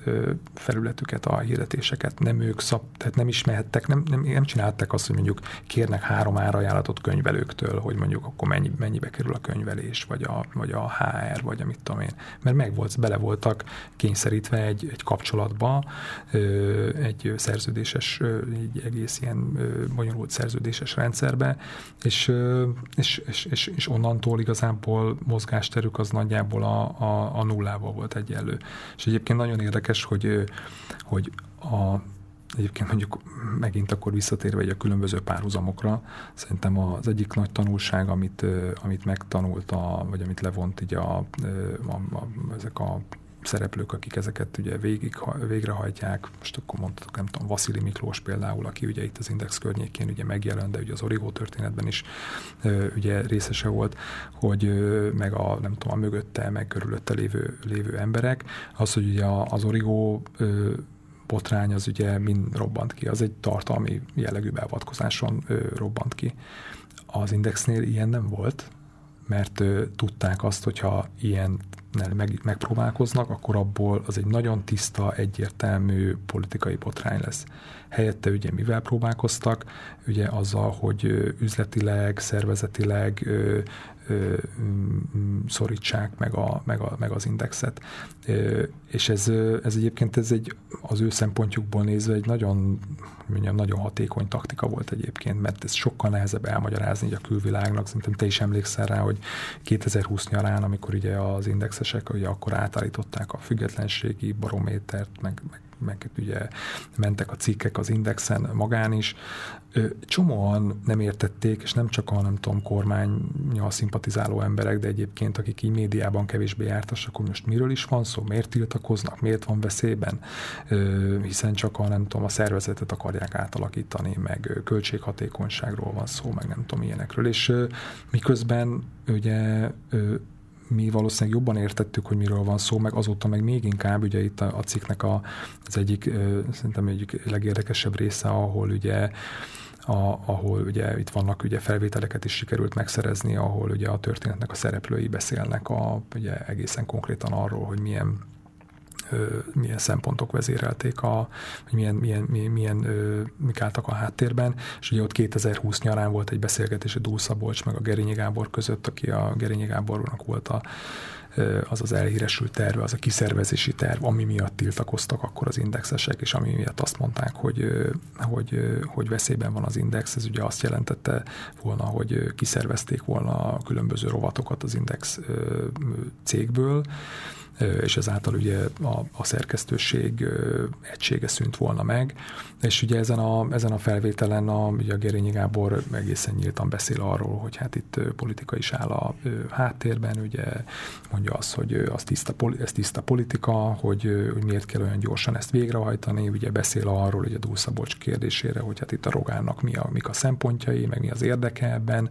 felületüket, a hirdetéseket, nem ők szab, tehát nem is mehettek, nem, nem, nem csinálták azt, hogy mondjuk kérnek három árajánlatot könyvelőktől, hogy mondjuk akkor mennyi, mennyibe kerül a könyvelés, vagy a, vagy a HR, vagy amit tudom én. Mert meg volt, bele voltak kényszerítve egy, egy kapcsolatba, egy szerződéses, egy egész ilyen bonyolult szerződéses rendszerbe, és, és, és, és, és onnantól igazából mozgásterük az nagyjából a, a, a nullával volt egyenlő. És egyébként nagyon érdekes, hogy, hogy a Egyébként mondjuk megint akkor visszatérve egy a különböző párhuzamokra, szerintem az egyik nagy tanulság, amit, amit megtanult, a, vagy amit levont így a, a, a, ezek a szereplők, akik ezeket ugye végig, végrehajtják, most akkor mondhatok, nem tudom, Vasili Miklós például, aki ugye itt az Index környékén ugye megjelent, de ugye az Origo történetben is ugye részese volt, hogy meg a, nem tudom, a mögötte, meg körülötte lévő, lévő emberek, az, hogy ugye az Origo botrány az ugye mind robbant ki, az egy tartalmi jellegű beavatkozáson robbant ki. Az Indexnél ilyen nem volt, mert tudták azt, hogyha ilyen meg, megpróbálkoznak, akkor abból az egy nagyon tiszta, egyértelmű politikai botrány lesz. Helyette ugye mivel próbálkoztak? Ugye azzal, hogy üzletileg, szervezetileg ö, szorítsák meg, a, meg, a, meg az indexet. Ö, és ez, ez egyébként ez egy, az ő szempontjukból nézve egy nagyon, mondjam, nagyon hatékony taktika volt egyébként, mert ez sokkal nehezebb elmagyarázni a külvilágnak. Szerintem te is emlékszel rá, hogy 2020 nyarán, amikor ugye az indexesek ugye akkor átállították a függetlenségi barométert, meg, meg meg ugye mentek a cikkek az indexen magán is. Csomóan nem értették, és nem csak a nem tudom, kormányjal szimpatizáló emberek, de egyébként akik így médiában kevésbé jártas, akkor most miről is van szó, miért tiltakoznak, miért van veszélyben, hiszen csak a nem tudom, a szervezetet akarják átalakítani, meg költséghatékonyságról van szó, meg nem tudom ilyenekről, és miközben ugye mi valószínűleg jobban értettük, hogy miről van szó, meg azóta meg még inkább, ugye itt a, a cikknek a, az egyik, szerintem egyik legérdekesebb része, ahol ugye a, ahol ugye itt vannak ugye felvételeket is sikerült megszerezni, ahol ugye a történetnek a szereplői beszélnek a, ugye egészen konkrétan arról, hogy milyen milyen szempontok vezérelték, a, hogy milyen, milyen, milyen, milyen mik álltak a háttérben, és ugye ott 2020 nyarán volt egy beszélgetés a Dúl Szabolcs meg a Gerényi Gábor között, aki a Gerényi Gábornak volt a az az elhíresült terve, az a kiszervezési terv, ami miatt tiltakoztak akkor az indexesek, és ami miatt azt mondták, hogy, hogy, hogy veszélyben van az index, ez ugye azt jelentette volna, hogy kiszervezték volna a különböző rovatokat az index cégből, és ezáltal ugye a, a szerkesztőség egysége szűnt volna meg, és ugye ezen a, ezen a felvételen a, ugye a Gerényi Gábor egészen nyíltan beszél arról, hogy hát itt politika is áll a háttérben, ugye mondja azt, hogy az tiszta, ez tiszta politika, hogy, hogy miért kell olyan gyorsan ezt végrehajtani, ugye beszél arról, hogy a Dúlszabocs kérdésére, hogy hát itt a Rogánnak mi a, mik a szempontjai, meg mi az érdeke ebben,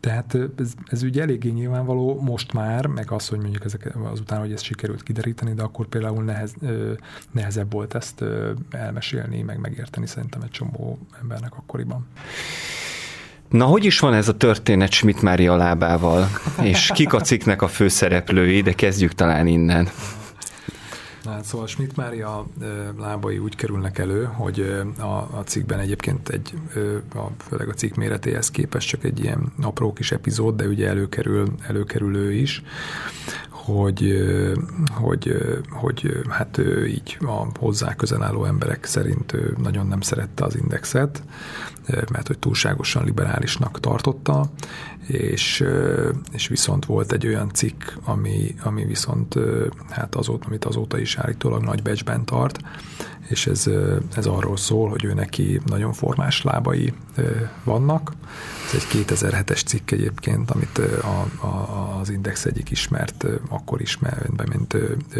tehát ez, ez ugye eléggé nyilvánvaló most már, meg az, hogy mondjuk ezek azután, hogy ez sikerült kideríteni, de akkor például nehez, nehezebb volt ezt elmesélni, meg megérteni szerintem egy csomó embernek akkoriban. Na, hogy is van ez a történet Schmidt Mária lábával, és kik a cikknek a főszereplői, de kezdjük talán innen. Hát szóval Schmidt Mária lábai úgy kerülnek elő, hogy a, a cikkben egyébként egy, a, főleg a cikk méretéhez képest csak egy ilyen apró kis epizód, de ugye előkerül, előkerül ő is, hogy, hogy, hogy hát ő így a hozzá közel álló emberek szerint ő nagyon nem szerette az indexet, mert hogy túlságosan liberálisnak tartotta, és, és viszont volt egy olyan cikk, ami, ami viszont hát azóta, amit azóta is állítólag nagy becsben tart, és ez, ez arról szól, hogy ő neki nagyon formás lábai vannak. Ez egy 2007-es cikk egyébként, amit a, a, az Index egyik ismert, akkor ismert, mint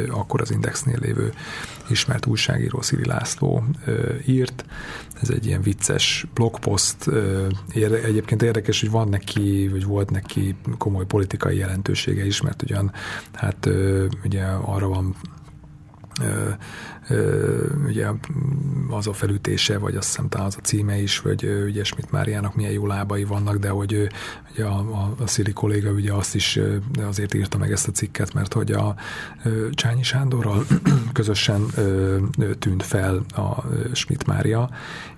akkor az Indexnél lévő ismert újságíró Szili László írt. Ez egy ilyen vicces blogpost. Egyébként érdekes, hogy van neki, vagy volt neki komoly politikai jelentősége is, mert ugyan hát ugye arra van ugye az a felütése, vagy azt hiszem talán az a címe is, hogy ugye Schmidt Máriának milyen jó lábai vannak, de hogy ugye a, a, a Szili kolléga ugye azt is azért írta meg ezt a cikket, mert hogy a Csányi Sándorral közösen tűnt fel a Schmidt Mária,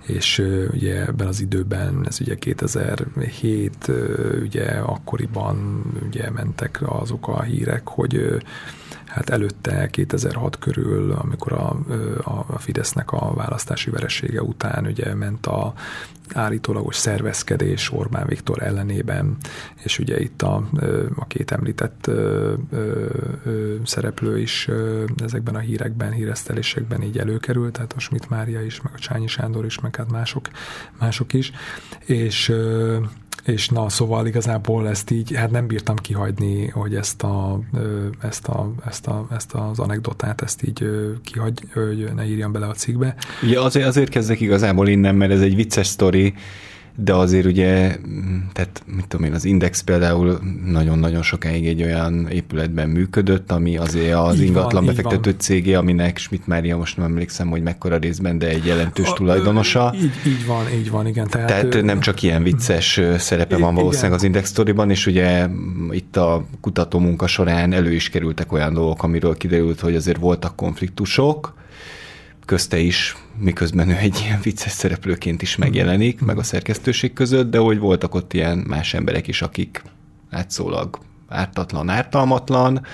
és ugye ebben az időben, ez ugye 2007, ugye akkoriban ugye mentek azok a hírek, hogy hát előtte 2006 körül, amikor a, a, Fidesznek a választási veresége után ugye ment a állítólagos szervezkedés Orbán Viktor ellenében, és ugye itt a, a két említett ö, ö, ö, szereplő is ezekben a hírekben, híresztelésekben így előkerült, tehát a Schmidt Mária is, meg a Csányi Sándor is, meg hát mások, mások is, és és na, szóval igazából ezt így, hát nem bírtam kihagyni, hogy ezt, a, ezt, a, ezt, a, ezt az anekdotát, ezt így kihagy, hogy ne írjam bele a cikkbe. Ugye azért, azért kezdek igazából innen, mert ez egy vicces sztori, de azért ugye, tehát mit tudom én, az Index például nagyon-nagyon sokáig egy olyan épületben működött, ami azért az így ingatlan van, befektető cégé, aminek Schmidt Mária most nem emlékszem, hogy mekkora részben, de egy jelentős a, tulajdonosa. Így, így van, így van, igen. Tehát, tehát ő, nem csak ilyen vicces szerepe van valószínűleg az Index Storyban, és ugye itt a kutató munka során elő is kerültek olyan dolgok, amiről kiderült, hogy azért voltak konfliktusok, közte is, miközben ő egy ilyen vicces szereplőként is megjelenik, meg a szerkesztőség között, de hogy voltak ott ilyen más emberek is, akik látszólag ártatlan, ártalmatlan,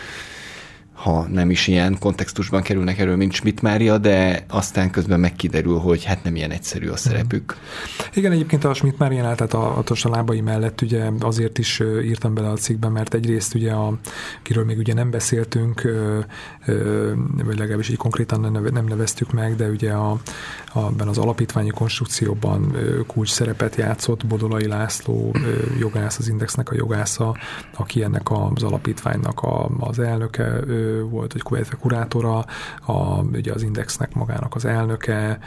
ha nem is ilyen kontextusban kerülnek erről, mint Schmidt Mária, de aztán közben megkiderül, hogy hát nem ilyen egyszerű a szerepük. Igen, egyébként a Schmidt Máriánál, tehát a, a lábai mellett ugye azért is írtam bele a cikkben, mert egyrészt ugye, a, kiről még ugye nem beszéltünk, vagy legalábbis így konkrétan nem neveztük meg, de ugye a, abban az alapítványi konstrukcióban kulcs szerepet játszott Bodolai László jogász, az Indexnek a jogásza, aki ennek az alapítványnak a, az elnöke volt, illetve kurátora, a, ugye az Indexnek magának az elnöke,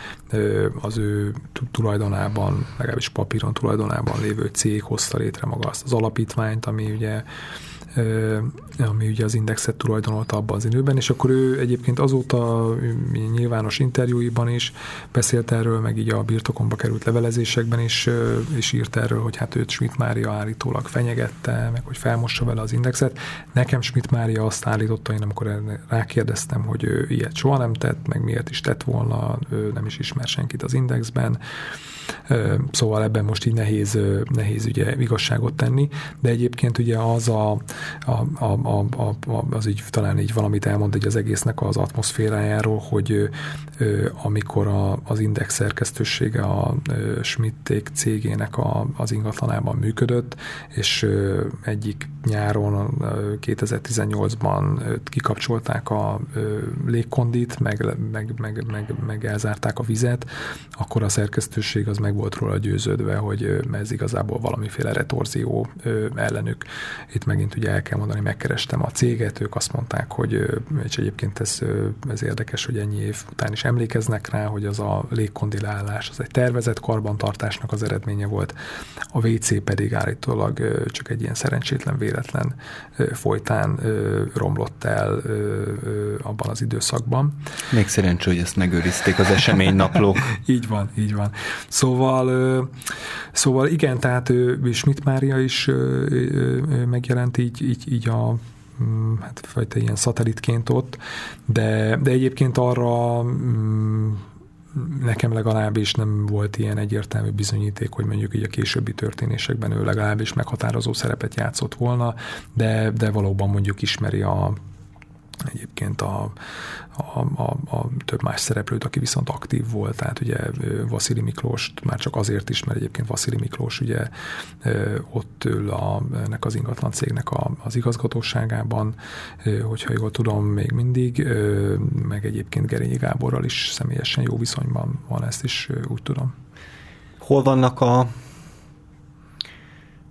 az ő tulajdonában, legalábbis papíron tulajdonában lévő cég hozta létre maga azt az alapítványt, ami ugye ami ugye az indexet tulajdonolta abban az időben, és akkor ő egyébként azóta nyilvános interjúiban is beszélt erről, meg így a birtokomba került levelezésekben is, és írt erről, hogy hát őt Schmidt Mária állítólag fenyegette, meg hogy felmossa vele az indexet. Nekem Schmidt Mária azt állította, én amikor rákérdeztem, hogy ő ilyet soha nem tett, meg miért is tett volna, ő nem is ismer senkit az indexben, Szóval ebben most így nehéz, nehéz ugye igazságot tenni, de egyébként ugye az a, a, a, a, a az így talán így valamit elmond egy az egésznek az atmoszférájáról, hogy amikor a, az Index szerkesztősége a Schmitték cégének a, az ingatlanában működött, és egyik nyáron 2018-ban kikapcsolták a légkondit, meg, meg, meg, meg, meg elzárták a vizet, akkor a szerkesztőség az meg volt róla győződve, hogy ez igazából valamiféle retorzió ellenük. Itt megint ugye el kell mondani, megkerestem a céget, ők azt mondták, hogy, és egyébként ez, ez érdekes, hogy ennyi év után is emlékeznek rá, hogy az a légkondilálás, az egy tervezett karbantartásnak az eredménye volt, a WC pedig állítólag csak egy ilyen szerencsétlen véletlen folytán romlott el abban az időszakban. Még szerencsé, hogy ezt megőrizték az eseménynaplók. így van, így van. Szóval, szóval igen, tehát Schmidt Mária is megjelent így, így, így a mm, hát fajta ilyen szatellitként ott, de, de egyébként arra mm, nekem legalábbis nem volt ilyen egyértelmű bizonyíték, hogy mondjuk így a későbbi történésekben ő legalábbis meghatározó szerepet játszott volna, de, de valóban mondjuk ismeri a, egyébként a, a, a, a több más szereplőt, aki viszont aktív volt, tehát ugye Vasili Miklóst már csak azért is, mert egyébként Vasili Miklós ugye ott ül a, ennek az ingatlan cégnek a, az igazgatóságában, hogyha jól tudom, még mindig, meg egyébként Gerényi Gáborral is személyesen jó viszonyban van, ezt is úgy tudom. Hol vannak a,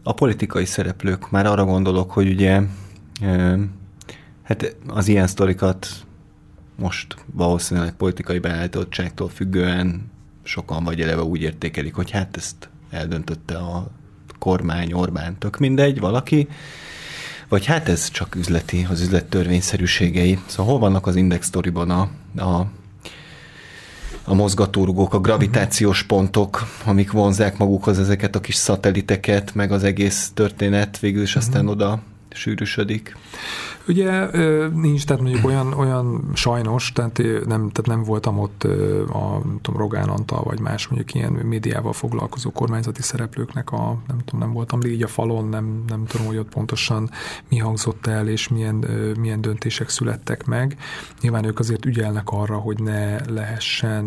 a politikai szereplők? Már arra gondolok, hogy ugye Hát az ilyen sztorikat most valószínűleg politikai beállítottságtól függően sokan vagy eleve úgy értékelik, hogy hát ezt eldöntötte a kormány, Orbán, tök mindegy, valaki, vagy hát ez csak üzleti, az üzlet törvényszerűségei. Szóval hol vannak az index sztoriban a, a, a mozgatórugók, a gravitációs pontok, amik vonzák magukhoz ezeket a kis szatelliteket, meg az egész történet végül is aztán uh-huh. oda sűrűsödik. Ugye nincs, tehát mondjuk olyan, olyan sajnos, tehát nem, tehát nem voltam ott a nem tudom, Rogán Antal, vagy más mondjuk ilyen médiával foglalkozó kormányzati szereplőknek a, nem tudom, nem voltam légy a falon, nem, nem tudom, hogy ott pontosan mi hangzott el, és milyen, milyen döntések születtek meg. Nyilván ők azért ügyelnek arra, hogy ne lehessen,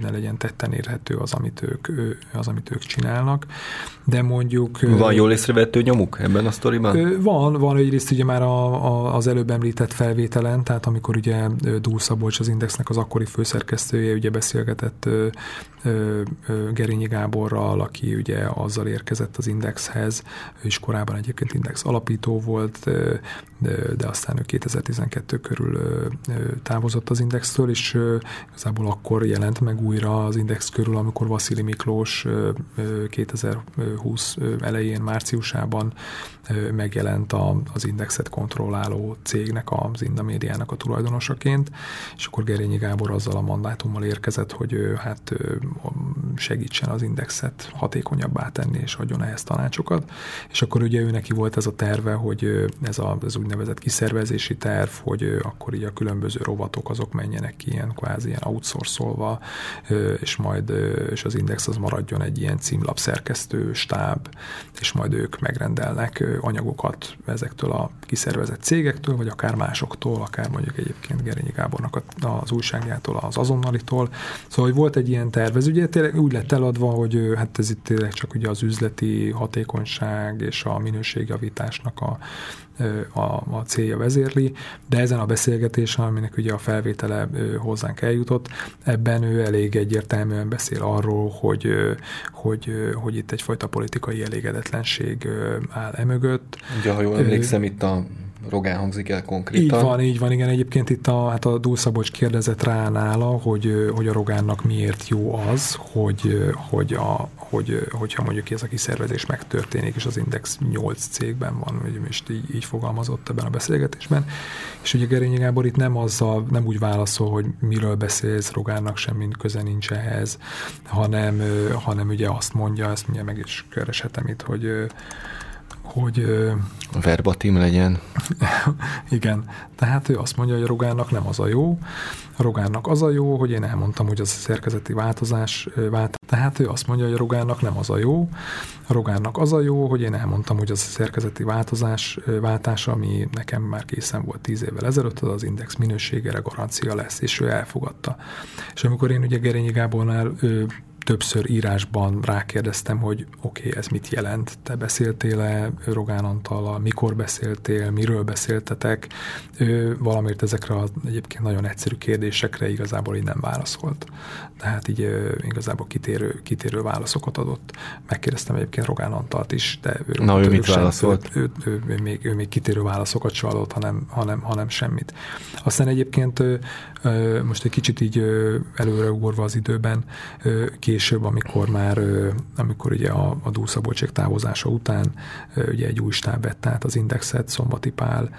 ne legyen tetten érhető az, amit ők, az, amit ők csinálnak, de mondjuk... Van jól észrevettő nyomuk ebben a sztoriban? Van, van egyrészt ugye már a, a, az előbb említett felvételen, tehát amikor ugye Dúl Szabolcs az Indexnek az akkori főszerkesztője ugye beszélgetett ö, ö, Gerényi Gáborral, aki ugye azzal érkezett az Indexhez, ő is korábban egyébként Index alapító volt, de, aztán ő 2012 körül távozott az Indextől, és igazából akkor jelent meg újra az Index körül, amikor Vasili Miklós 2020 elején, márciusában megjelent az Indexet kontrolláló cégnek, az Indamédiának a tulajdonosaként, és akkor Gerényi Gábor azzal a mandátummal érkezett, hogy hát segítsen az Indexet hatékonyabbá tenni, és adjon ehhez tanácsokat. És akkor ugye ő neki volt ez a terve, hogy ez az úgynevezett kiszervezési terv, hogy akkor így a különböző rovatok azok menjenek ki ilyen kvázi ilyen outsourcolva, és majd és az Index az maradjon egy ilyen címlap szerkesztő stáb, és majd ők megrendelnek anyagokat ezektől a kiszervezett cégektől, vagy akár másoktól, akár mondjuk egyébként Gerényi Gábornak az újságjától, az azonnalitól. Szóval, hogy volt egy ilyen terv, ez ugye tényleg úgy lett eladva, hogy hát ez itt tényleg csak ugye az üzleti hatékonyság és a minőségjavításnak a, a, a célja vezérli, de ezen a beszélgetésen, aminek ugye a felvétele hozzánk eljutott, ebben ő elég egyértelműen beszél arról, hogy, hogy, hogy itt egyfajta politikai elégedetlenség áll emögött. Ugye, ha jól emlékszem, itt a Rogán hangzik el konkrétan. Így van, így van, igen. Egyébként itt a, hát a Dúlszabocs kérdezett rá nála, hogy, hogy a Rogánnak miért jó az, hogy, hogy, a, hogy hogyha mondjuk ez a kiszervezés megtörténik, és az Index 8 cégben van, vagy most így, így fogalmazott ebben a beszélgetésben. És ugye Gerényi Gábor itt nem azzal, nem úgy válaszol, hogy miről beszélsz, Rogánnak semmi köze nincs ehhez, hanem, hanem ugye azt mondja, ezt ugye meg is kereshetem itt, hogy hogy... Verbatim legyen. igen, tehát ő azt mondja, hogy a Rogánnak nem az a jó, a Rogánnak az a jó, hogy én elmondtam, hogy az a szerkezeti változás, vált. tehát ő azt mondja, hogy a Rogánnak nem az a jó, a Rogánnak az a jó, hogy én elmondtam, hogy az a szerkezeti változás, váltás, ami nekem már készen volt tíz évvel ezelőtt, az az index minőségére garancia lesz, és ő elfogadta. És amikor én ugye Gerényi Gábornál ő, többször írásban rákérdeztem, hogy oké, okay, ez mit jelent, te beszéltél-e Rogán Antallal, mikor beszéltél, miről beszéltetek, ő valamiért ezekre az egyébként nagyon egyszerű kérdésekre igazából így nem válaszolt. Tehát így igazából kitérő, kitérő válaszokat adott. Megkérdeztem egyébként Rogán Antalt is, de ő, Na, ő, ő mit sem, válaszolt? Ő, ő, ő, még, ő még kitérő válaszokat sem adott, hanem, hanem, hanem semmit. Aztán egyébként most egy kicsit így előreugorva az időben, később, amikor már, amikor ugye a, a Dúlszabolcsék távozása után ugye egy új stáb vett át az Indexet Szombati Pál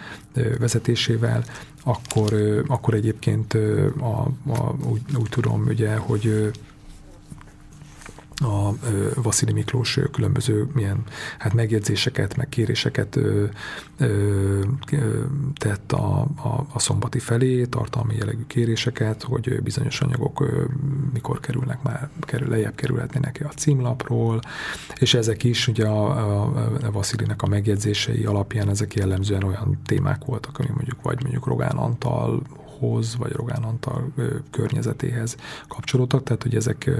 vezetésével, akkor, akkor egyébként a, a, úgy, úgy tudom, ugye, hogy a Vasili Miklós különböző milyen hát megjegyzéseket, meg kéréseket ö, ö, tett a, a, a szombati felé, tartalmi jellegű kéréseket, hogy bizonyos anyagok ö, mikor kerülnek már, kerül, lejjebb kerülhetnének a címlapról, és ezek is ugye a, a, a Vasilinek a megjegyzései alapján ezek jellemzően olyan témák voltak, ami mondjuk vagy mondjuk Rogán Antal hoz, vagy Rogán Antal környezetéhez kapcsolódtak, tehát hogy ezek,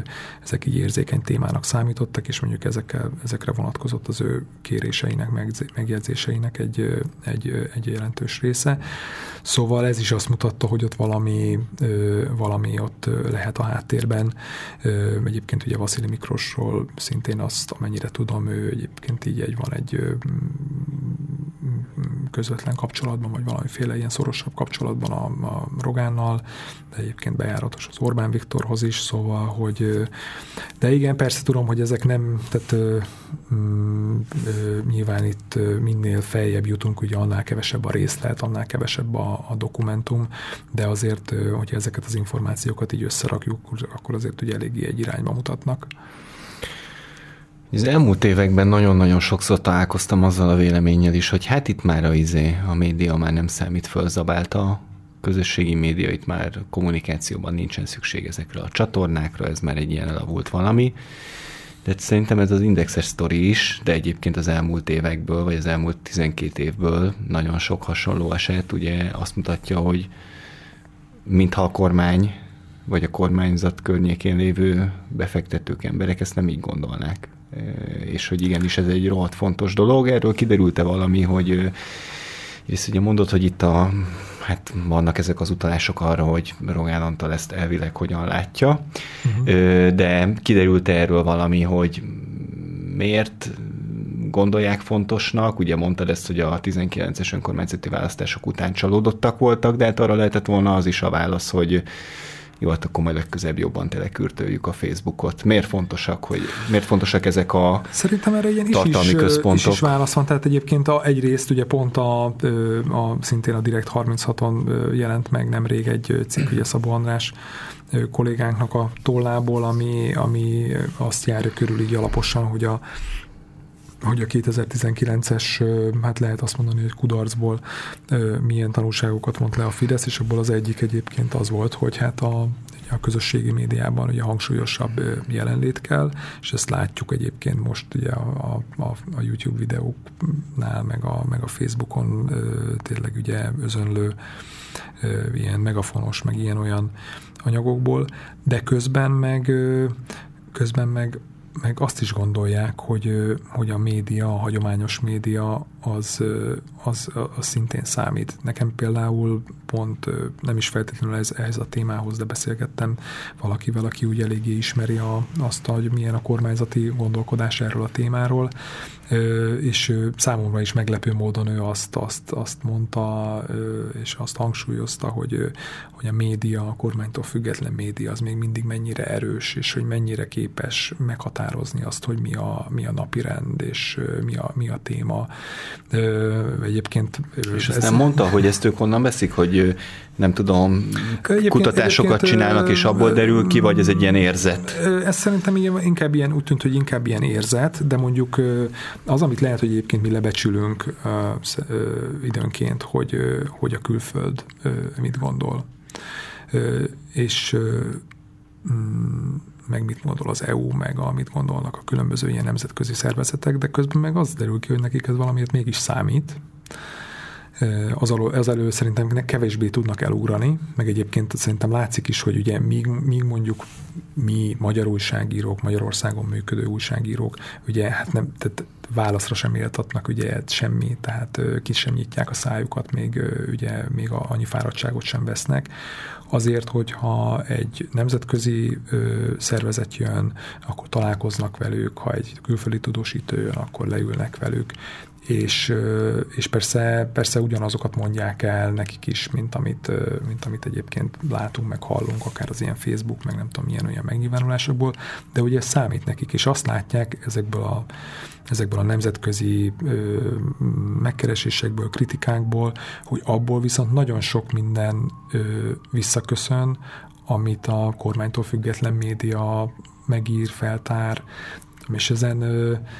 ezek így érzékeny témának számítottak, és mondjuk ezekkel, ezekre vonatkozott az ő kéréseinek, megjegyzéseinek egy, egy, egy jelentős része. Szóval ez is azt mutatta, hogy ott valami, valami ott lehet a háttérben. Egyébként ugye Vasili Mikrosról szintén azt, amennyire tudom, ő egyébként így egy van egy közvetlen kapcsolatban, vagy valamiféle ilyen szorosabb kapcsolatban a, a Rogánnal, de egyébként bejáratos az Orbán Viktorhoz is, szóval, hogy de igen, persze tudom, hogy ezek nem, tehát mm, nyilván itt minél feljebb jutunk, ugye annál kevesebb a részlet, annál kevesebb a, a dokumentum, de azért, hogyha ezeket az információkat így összerakjuk, akkor azért ugye eléggé egy irányba mutatnak. Az elmúlt években nagyon-nagyon sokszor találkoztam azzal a véleménnyel is, hogy hát itt már a izé, a média már nem számít, fölzabálta a közösségi média, itt már kommunikációban nincsen szükség ezekre a csatornákra, ez már egy ilyen elavult valami. De szerintem ez az indexes sztori is, de egyébként az elmúlt évekből, vagy az elmúlt 12 évből nagyon sok hasonló eset ugye azt mutatja, hogy mintha a kormány, vagy a kormányzat környékén lévő befektetők, emberek ezt nem így gondolnák és hogy igenis ez egy rohadt fontos dolog. Erről kiderült-e valami, hogy és ugye mondod, hogy itt a, hát vannak ezek az utalások arra, hogy Rogán Antal ezt elvileg hogyan látja, uh-huh. de kiderült erről valami, hogy miért gondolják fontosnak. Ugye mondtad ezt, hogy a 19-es önkormányzati választások után csalódottak voltak, de hát arra lehetett volna az is a válasz, hogy jó, hát akkor majd legközebb jobban telekürtöljük a Facebookot. Miért fontosak, hogy, miért fontosak ezek a Szerintem erre ilyen tartalmi is, központok? Is, is válasz van, tehát egyébként a, egyrészt ugye pont a, a, szintén a Direkt 36-on jelent meg nemrég egy cikk, ugye Szabó András kollégánknak a tollából, ami, ami azt járja körül így alaposan, hogy a hogy a 2019-es, hát lehet azt mondani, hogy kudarcból milyen tanulságokat vont le a Fidesz, és abból az egyik egyébként az volt, hogy hát a, a közösségi médiában ugye hangsúlyosabb jelenlét kell, és ezt látjuk egyébként most ugye a, a, a YouTube videóknál, meg a, meg a Facebookon tényleg ugye özönlő ilyen megafonos, meg ilyen-olyan anyagokból, de közben meg közben meg meg azt is gondolják, hogy, hogy a média, a hagyományos média az, az, az szintén számít. Nekem például pont nem is feltétlenül ez, ehhez a témához, de beszélgettem valakivel, aki úgy eléggé ismeri a, azt, hogy milyen a kormányzati gondolkodás erről a témáról, és számomra is meglepő módon ő azt, azt, azt mondta, és azt hangsúlyozta, hogy, hogy a média, a kormánytól független média az még mindig mennyire erős, és hogy mennyire képes meghatározni azt, hogy mi a, mi a napirend, és mi a, mi a téma. Egyébként... És ez... nem mondta, hogy ezt ők honnan veszik, hogy nem tudom, egyébként, kutatásokat egyébként, csinálnak, és abból derül ki, vagy ez egy ilyen érzet? Ez szerintem inkább ilyen, úgy tűnt, hogy inkább ilyen érzet, de mondjuk az, amit lehet, hogy egyébként mi lebecsülünk időnként, hogy, hogy a külföld mit gondol. És mm, meg mit gondol az EU, meg amit gondolnak a különböző ilyen nemzetközi szervezetek, de közben meg az derül ki, hogy nekik ez valamiért mégis számít, az elő, az elő szerintem kevésbé tudnak elugrani, meg egyébként szerintem látszik is, hogy ugye míg, míg mondjuk mi magyar újságírók, Magyarországon működő újságírók, ugye hát nem, tehát válaszra sem éltatnak ugye semmi, tehát ki sem nyitják a szájukat, még ugye még annyi fáradtságot sem vesznek. Azért, hogyha egy nemzetközi ö, szervezet jön, akkor találkoznak velük, ha egy külföldi tudósító jön, akkor leülnek velük és, és persze, persze ugyanazokat mondják el nekik is, mint amit, mint amit egyébként látunk, meg hallunk, akár az ilyen Facebook, meg nem tudom, milyen olyan megnyilvánulásokból, de ugye ez számít nekik, és azt látják ezekből a, ezekből a nemzetközi ö, megkeresésekből, kritikákból, hogy abból viszont nagyon sok minden ö, visszaköszön, amit a kormánytól független média megír, feltár, és, ezen,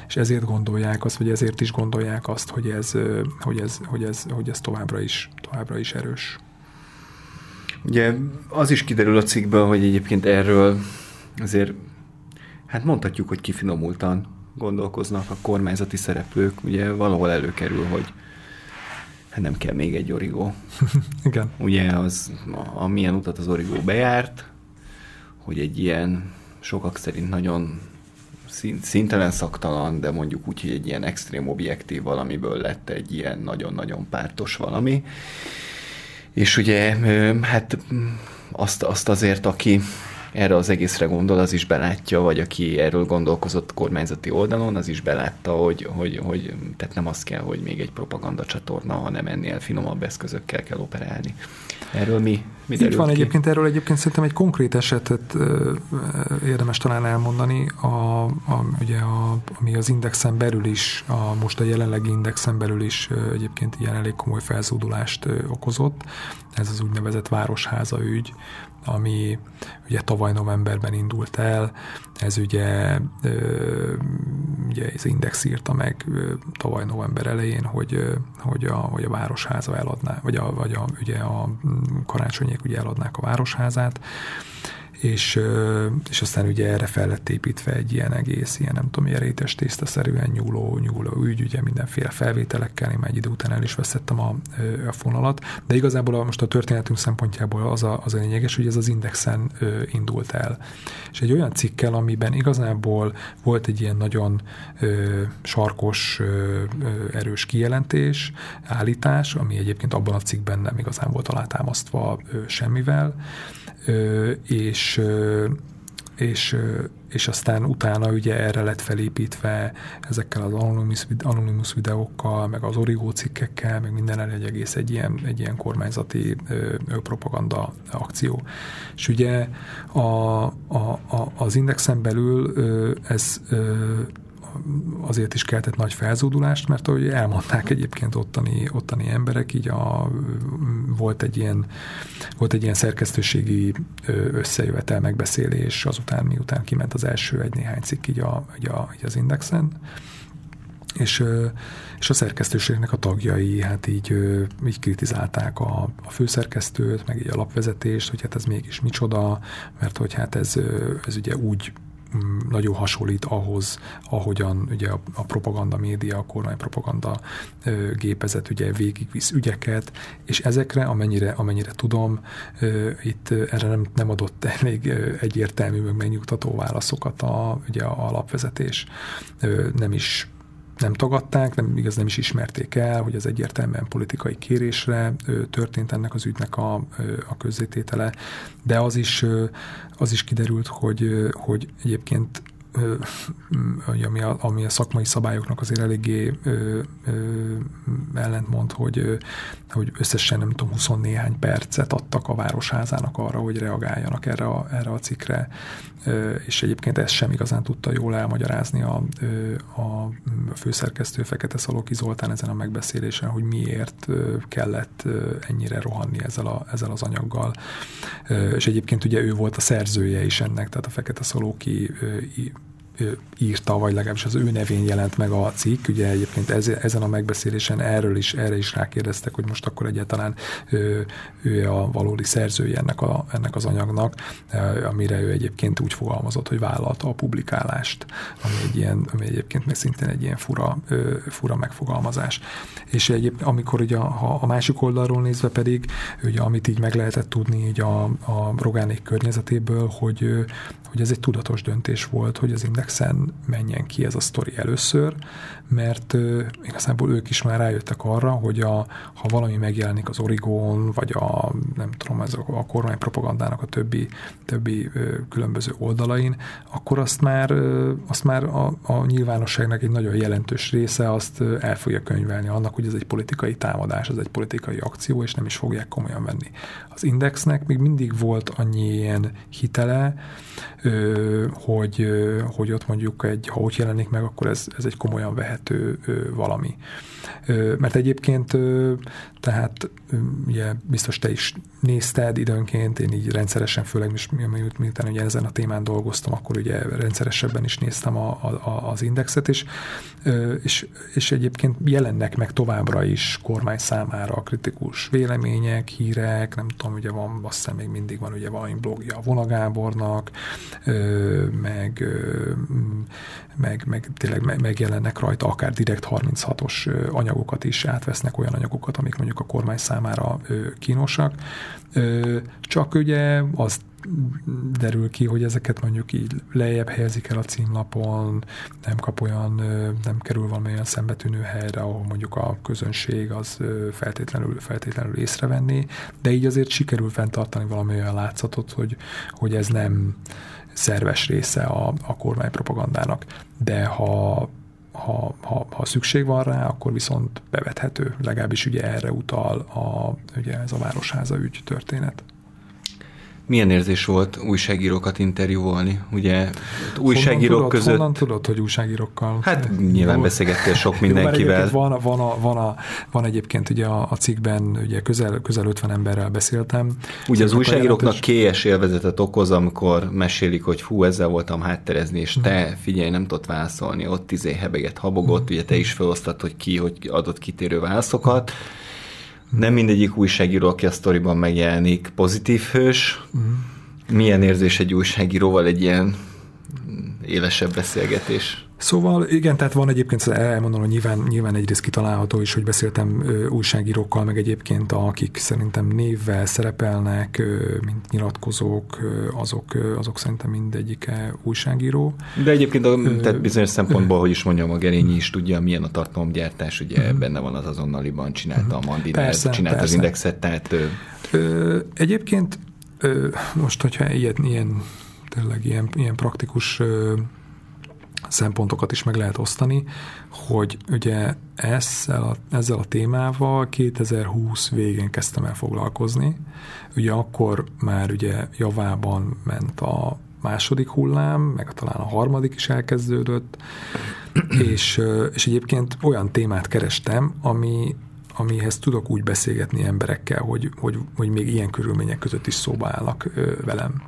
és ezért gondolják azt, vagy ezért is gondolják azt, hogy ez, hogy ez, hogy ez, hogy ez továbbra, is, továbbra is erős. Ugye az is kiderül a cikkből, hogy egyébként erről azért, hát mondhatjuk, hogy kifinomultan gondolkoznak a kormányzati szereplők. Ugye valahol előkerül, hogy hát nem kell még egy origó. Igen. Ugye az, a, a milyen utat az origó bejárt, hogy egy ilyen sokak szerint nagyon szintelen szaktalan, de mondjuk úgy, hogy egy ilyen extrém objektív valamiből lett egy ilyen nagyon-nagyon pártos valami. És ugye, hát azt, azt azért, aki erre az egészre gondol, az is belátja, vagy aki erről gondolkozott kormányzati oldalon, az is belátta, hogy, hogy, hogy tehát nem az kell, hogy még egy propaganda csatorna, hanem ennél finomabb eszközökkel kell operálni. Erről mi, mi Itt van ki? egyébként, erről egyébként szerintem egy konkrét esetet ö, érdemes talán elmondani, a, a, ugye a, ami az indexen belül is, a, most a jelenlegi indexen belül is ö, egyébként ilyen elég komoly felzódulást ö, okozott. Ez az úgynevezett városháza ügy, ami ugye tavaly novemberben indult el, ez ugye, ugye az Index írta meg tavaly november elején, hogy, hogy, a, hogy a Városháza eladná, vagy a, vagy a, ugye a karácsonyék ugye eladnák a Városházát, és, és aztán ugye erre fel lett építve egy ilyen egész, ilyen nem tudom, ilyen rétes tésztaszerűen nyúló, nyúló ügy, ugye mindenféle felvételekkel, én már egy idő után el is veszettem a, a fonalat, de igazából a, most a történetünk szempontjából az a, az a lényeges, hogy ez az Indexen ö, indult el. És egy olyan cikkel, amiben igazából volt egy ilyen nagyon ö, sarkos, ö, erős kijelentés, állítás, ami egyébként abban a cikkben nem igazán volt alátámasztva ö, semmivel, és és, és aztán utána ugye erre lett felépítve ezekkel az anonymous, anonymous videókkal, meg az origó cikkekkel, meg minden egy egész egy ilyen, egy ilyen kormányzati ö, propaganda akció. És ugye a, a, a, az indexen belül ö, ez ö, azért is keltett nagy felzódulást, mert ahogy elmondták egyébként ottani, ottani emberek, így a, volt, egy ilyen, volt egy ilyen szerkesztőségi összejövetel megbeszélés azután, miután kiment az első egy-néhány cikk így, a, így, a, így az Indexen, és, és a szerkesztőségnek a tagjai hát így, így kritizálták a, a főszerkesztőt, meg így a lapvezetést, hogy hát ez mégis micsoda, mert hogy hát ez, ez ugye úgy nagyon hasonlít ahhoz, ahogyan ugye a, a propaganda média, a kormány propaganda ö, gépezet ugye végigvisz ügyeket, és ezekre, amennyire, amennyire tudom, ö, itt erre nem, nem adott elég egyértelmű, meg megnyugtató válaszokat a, ugye a alapvezetés. Ö, nem is nem tagadták, nem, igaz nem is ismerték el, hogy ez egyértelműen politikai kérésre történt ennek az ügynek a, a közzététele, de az is, az is kiderült, hogy, hogy egyébként ami a, ami a szakmai szabályoknak azért eléggé ö, ö, ellentmond, hogy, hogy összesen nem tudom, 20 néhány percet adtak a városházának arra, hogy reagáljanak erre a, erre a cikkre, ö, és egyébként ezt sem igazán tudta jól elmagyarázni a, a főszerkesztő Fekete Szaloki Zoltán ezen a megbeszélésen, hogy miért kellett ennyire rohanni ezzel, a, ezzel az anyaggal. És egyébként ugye ő volt a szerzője is ennek, tehát a Fekete Szalóki írta, vagy legalábbis az ő nevén jelent meg a cikk. Ugye egyébként ez, ezen a megbeszélésen erről is, erre is rákérdeztek, hogy most akkor egyáltalán ő, ő a valódi szerzője ennek, a, ennek az anyagnak, amire ő egyébként úgy fogalmazott, hogy vállalta a publikálást, ami, egy ilyen, ami egyébként még szintén egy ilyen fura, fura megfogalmazás. És egyéb, amikor ugye a, a másik oldalról nézve pedig, ugye amit így meg lehetett tudni így a, a Rogánék környezetéből, hogy, hogy ez egy tudatos döntés volt, hogy az Indexen menjen ki ez a sztori először, mert igazából ők is már rájöttek arra, hogy a, ha valami megjelenik az Origon, vagy a, nem tudom, ez a, a kormány propagandának a többi, többi különböző oldalain, akkor azt már, azt már a, a nyilvánosságnak egy nagyon jelentős része azt el fogja könyvelni annak, hogy ez egy politikai támadás, ez egy politikai akció, és nem is fogják komolyan venni. Az Indexnek még mindig volt annyi ilyen hitele, hogy, hogy ott mondjuk egy, ha úgy jelenik meg, akkor ez, ez egy komolyan vehető valami. Mert egyébként, tehát ugye biztos te is nézted időnként, én így rendszeresen, főleg miután ugye ezen a témán dolgoztam, akkor ugye rendszeresebben is néztem a, a, az indexet, és, és, és egyébként jelennek meg továbbra is kormány számára kritikus vélemények, hírek, nem tudom, ugye van, azt hiszem még mindig van ugye valami blogja a Vonagábornak, meg, meg, meg tényleg megjelennek rajta akár direkt 36-os anyagokat is átvesznek, olyan anyagokat, amik mondjuk a kormány számára kínosak. Csak ugye azt derül ki, hogy ezeket mondjuk így lejjebb helyezik el a címlapon, nem kap olyan, nem kerül valamilyen szembetűnő helyre, ahol mondjuk a közönség az feltétlenül, feltétlenül észrevenni, de így azért sikerül fenntartani valami olyan látszatot, hogy, hogy ez nem szerves része a, a kormánypropagandának. De ha ha, ha, ha szükség van rá, akkor viszont bevethető. Legalábbis ugye erre utal a, ugye ez a Városháza ügy történet. Milyen érzés volt újságírókat interjúvolni? Ugye újságírók honnan között... Honnan tudod, hogy újságírókkal? Hát nyilván beszélgettél sok mindenkivel. Jó, van, van, a, van, a, van egyébként ugye a, a cikkben ugye közel, közel 50 emberrel beszéltem. Ugye az újságíróknak jelentős... kélyes élvezetet okoz, amikor mesélik, hogy hú, ezzel voltam hátterezni, és te hmm. figyelj, nem tudott válaszolni, ott izé hebeget, habogott, hmm. ugye te is felosztad, hogy ki, hogy adott kitérő válaszokat. Hmm nem mindegyik újságíró, aki a sztoriban megjelenik, pozitív hős. Mm. Milyen érzés egy újságíróval egy ilyen élesebb beszélgetés? Szóval igen, tehát van egyébként, elmondom, hogy nyilván, nyilván egyrészt kitalálható is, hogy beszéltem ö, újságírókkal, meg egyébként akik szerintem névvel szerepelnek, ö, mint nyilatkozók, ö, azok, ö, azok szerintem mindegyike újságíró. De egyébként a, tehát bizonyos szempontból, hogy is mondjam, a Gerényi is tudja, milyen a tartalomgyártás, ugye uh benne van az azonnaliban, csinálta a Mandinát, csinálta az indexet, tehát... Ö, egyébként ö, most, hogyha ilyet, ilyen tényleg ilyen, ilyen praktikus szempontokat is meg lehet osztani, hogy ugye ezzel a, ezzel a témával 2020 végén kezdtem el foglalkozni. Ugye akkor már ugye javában ment a második hullám, meg talán a harmadik is elkezdődött, és, és egyébként olyan témát kerestem, ami, amihez tudok úgy beszélgetni emberekkel, hogy, hogy, hogy még ilyen körülmények között is szóba állnak velem.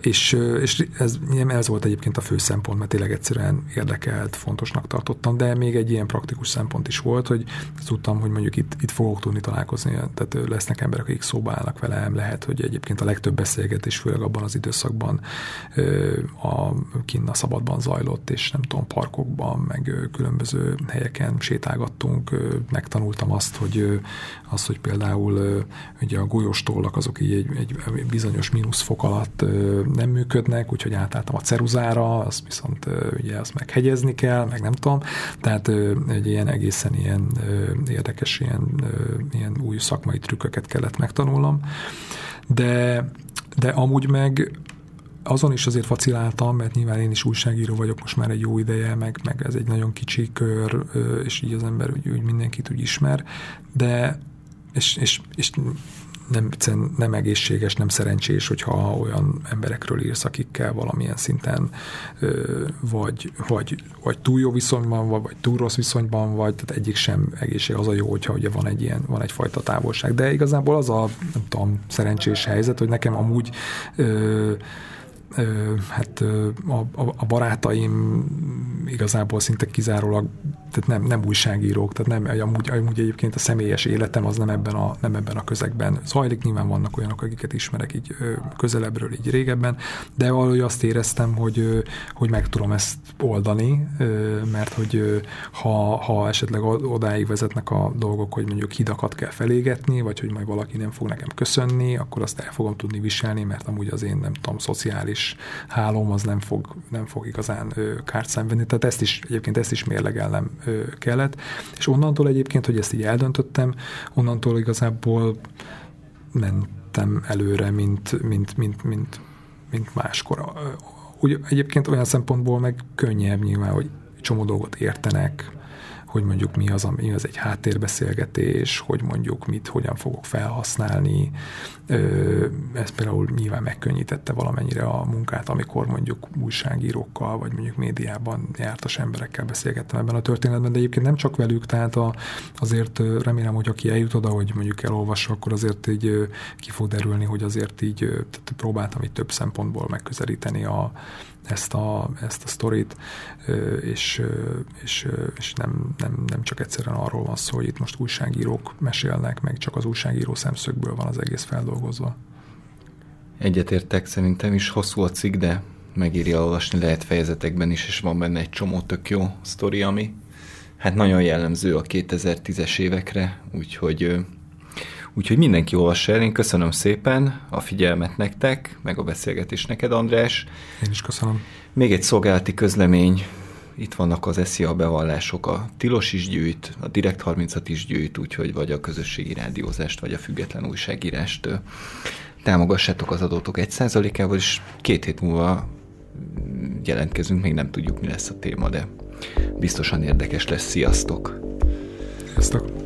És, és ez, ez volt egyébként a fő szempont, mert tényleg egyszerűen érdekelt, fontosnak tartottam, de még egy ilyen praktikus szempont is volt, hogy tudtam, hogy mondjuk itt, itt fogok tudni találkozni, tehát lesznek emberek, akik szóba állnak velem, lehet, hogy egyébként a legtöbb beszélgetés, főleg abban az időszakban a kinn a szabadban zajlott, és nem tudom, parkokban, meg különböző helyeken sétálgattunk, megtanultam azt, hogy, azt, hogy például ugye a golyóstollak azok így egy, egy bizonyos mínuszfok alatt alatt nem működnek, úgyhogy átálltam a ceruzára, azt viszont ugye azt meghegyezni kell, meg nem tudom. Tehát egy ilyen egészen ilyen érdekes, ilyen, ilyen új szakmai trükköket kellett megtanulnom. De, de amúgy meg azon is azért faciláltam, mert nyilván én is újságíró vagyok most már egy jó ideje, meg, meg ez egy nagyon kicsi kör, és így az ember úgy, úgy mindenkit úgy ismer, de és, és, és nem, nem egészséges, nem szerencsés, hogyha olyan emberekről írsz, akikkel valamilyen szinten vagy, vagy, vagy túl jó viszonyban vagy, vagy túl rossz viszonyban vagy, tehát egyik sem egészség az a jó, hogyha ugye van egy ilyen, van egyfajta távolság. De igazából az a, nem tudom, szerencsés helyzet, hogy nekem amúgy ö, hát a, a barátaim igazából szinte kizárólag tehát nem, nem újságírók, tehát nem, amúgy, amúgy egyébként a személyes életem az nem ebben, a, nem ebben a közegben zajlik, nyilván vannak olyanok, akiket ismerek így közelebbről, így régebben, de valahogy azt éreztem, hogy, hogy meg tudom ezt oldani, mert hogy ha, ha esetleg odáig vezetnek a dolgok, hogy mondjuk hidakat kell felégetni, vagy hogy majd valaki nem fog nekem köszönni, akkor azt el fogom tudni viselni, mert amúgy az én nem tudom, szociális hálóm az nem fog, nem fog igazán kárt szenvedni. Tehát ezt is, egyébként ezt is mérlegelnem kellett, és onnantól egyébként, hogy ezt így eldöntöttem, onnantól igazából mentem előre, mint, mint, mint, mint, mint máskor. Úgy, egyébként olyan szempontból meg könnyebb nyilván, hogy csomó dolgot értenek, hogy mondjuk mi az, mi az egy háttérbeszélgetés, hogy mondjuk mit, hogyan fogok felhasználni. Ez például nyilván megkönnyítette valamennyire a munkát, amikor mondjuk újságírókkal, vagy mondjuk médiában jártas emberekkel beszélgettem ebben a történetben, de egyébként nem csak velük, tehát a, azért remélem, hogy aki eljut oda, hogy mondjuk elolvassa, akkor azért így ki fog derülni, hogy azért így tehát próbáltam itt több szempontból megközelíteni a, ezt a, ezt a sztorit, és, és, és nem, nem, nem csak egyszerűen arról van szó, hogy itt most újságírók mesélnek, meg csak az újságíró szemszögből van az egész feldolgozva. Egyetértek, szerintem is hosszú a cikk, de megírja olvasni lehet fejezetekben is, és van benne egy csomó tök jó sztori, ami hát nagyon jellemző a 2010-es évekre, úgyhogy Úgyhogy mindenki olvassa el, én köszönöm szépen a figyelmet nektek, meg a beszélgetés neked, András. Én is köszönöm. Még egy szolgálati közlemény, itt vannak az SZIA bevallások, a Tilos is gyűjt, a Direkt 36 is gyűjt, úgyhogy vagy a közösségi rádiózást, vagy a független újságírást támogassátok az adótok egy százalékával, és két hét múlva jelentkezünk, még nem tudjuk, mi lesz a téma, de biztosan érdekes lesz. Sziasztok! Sziasztok!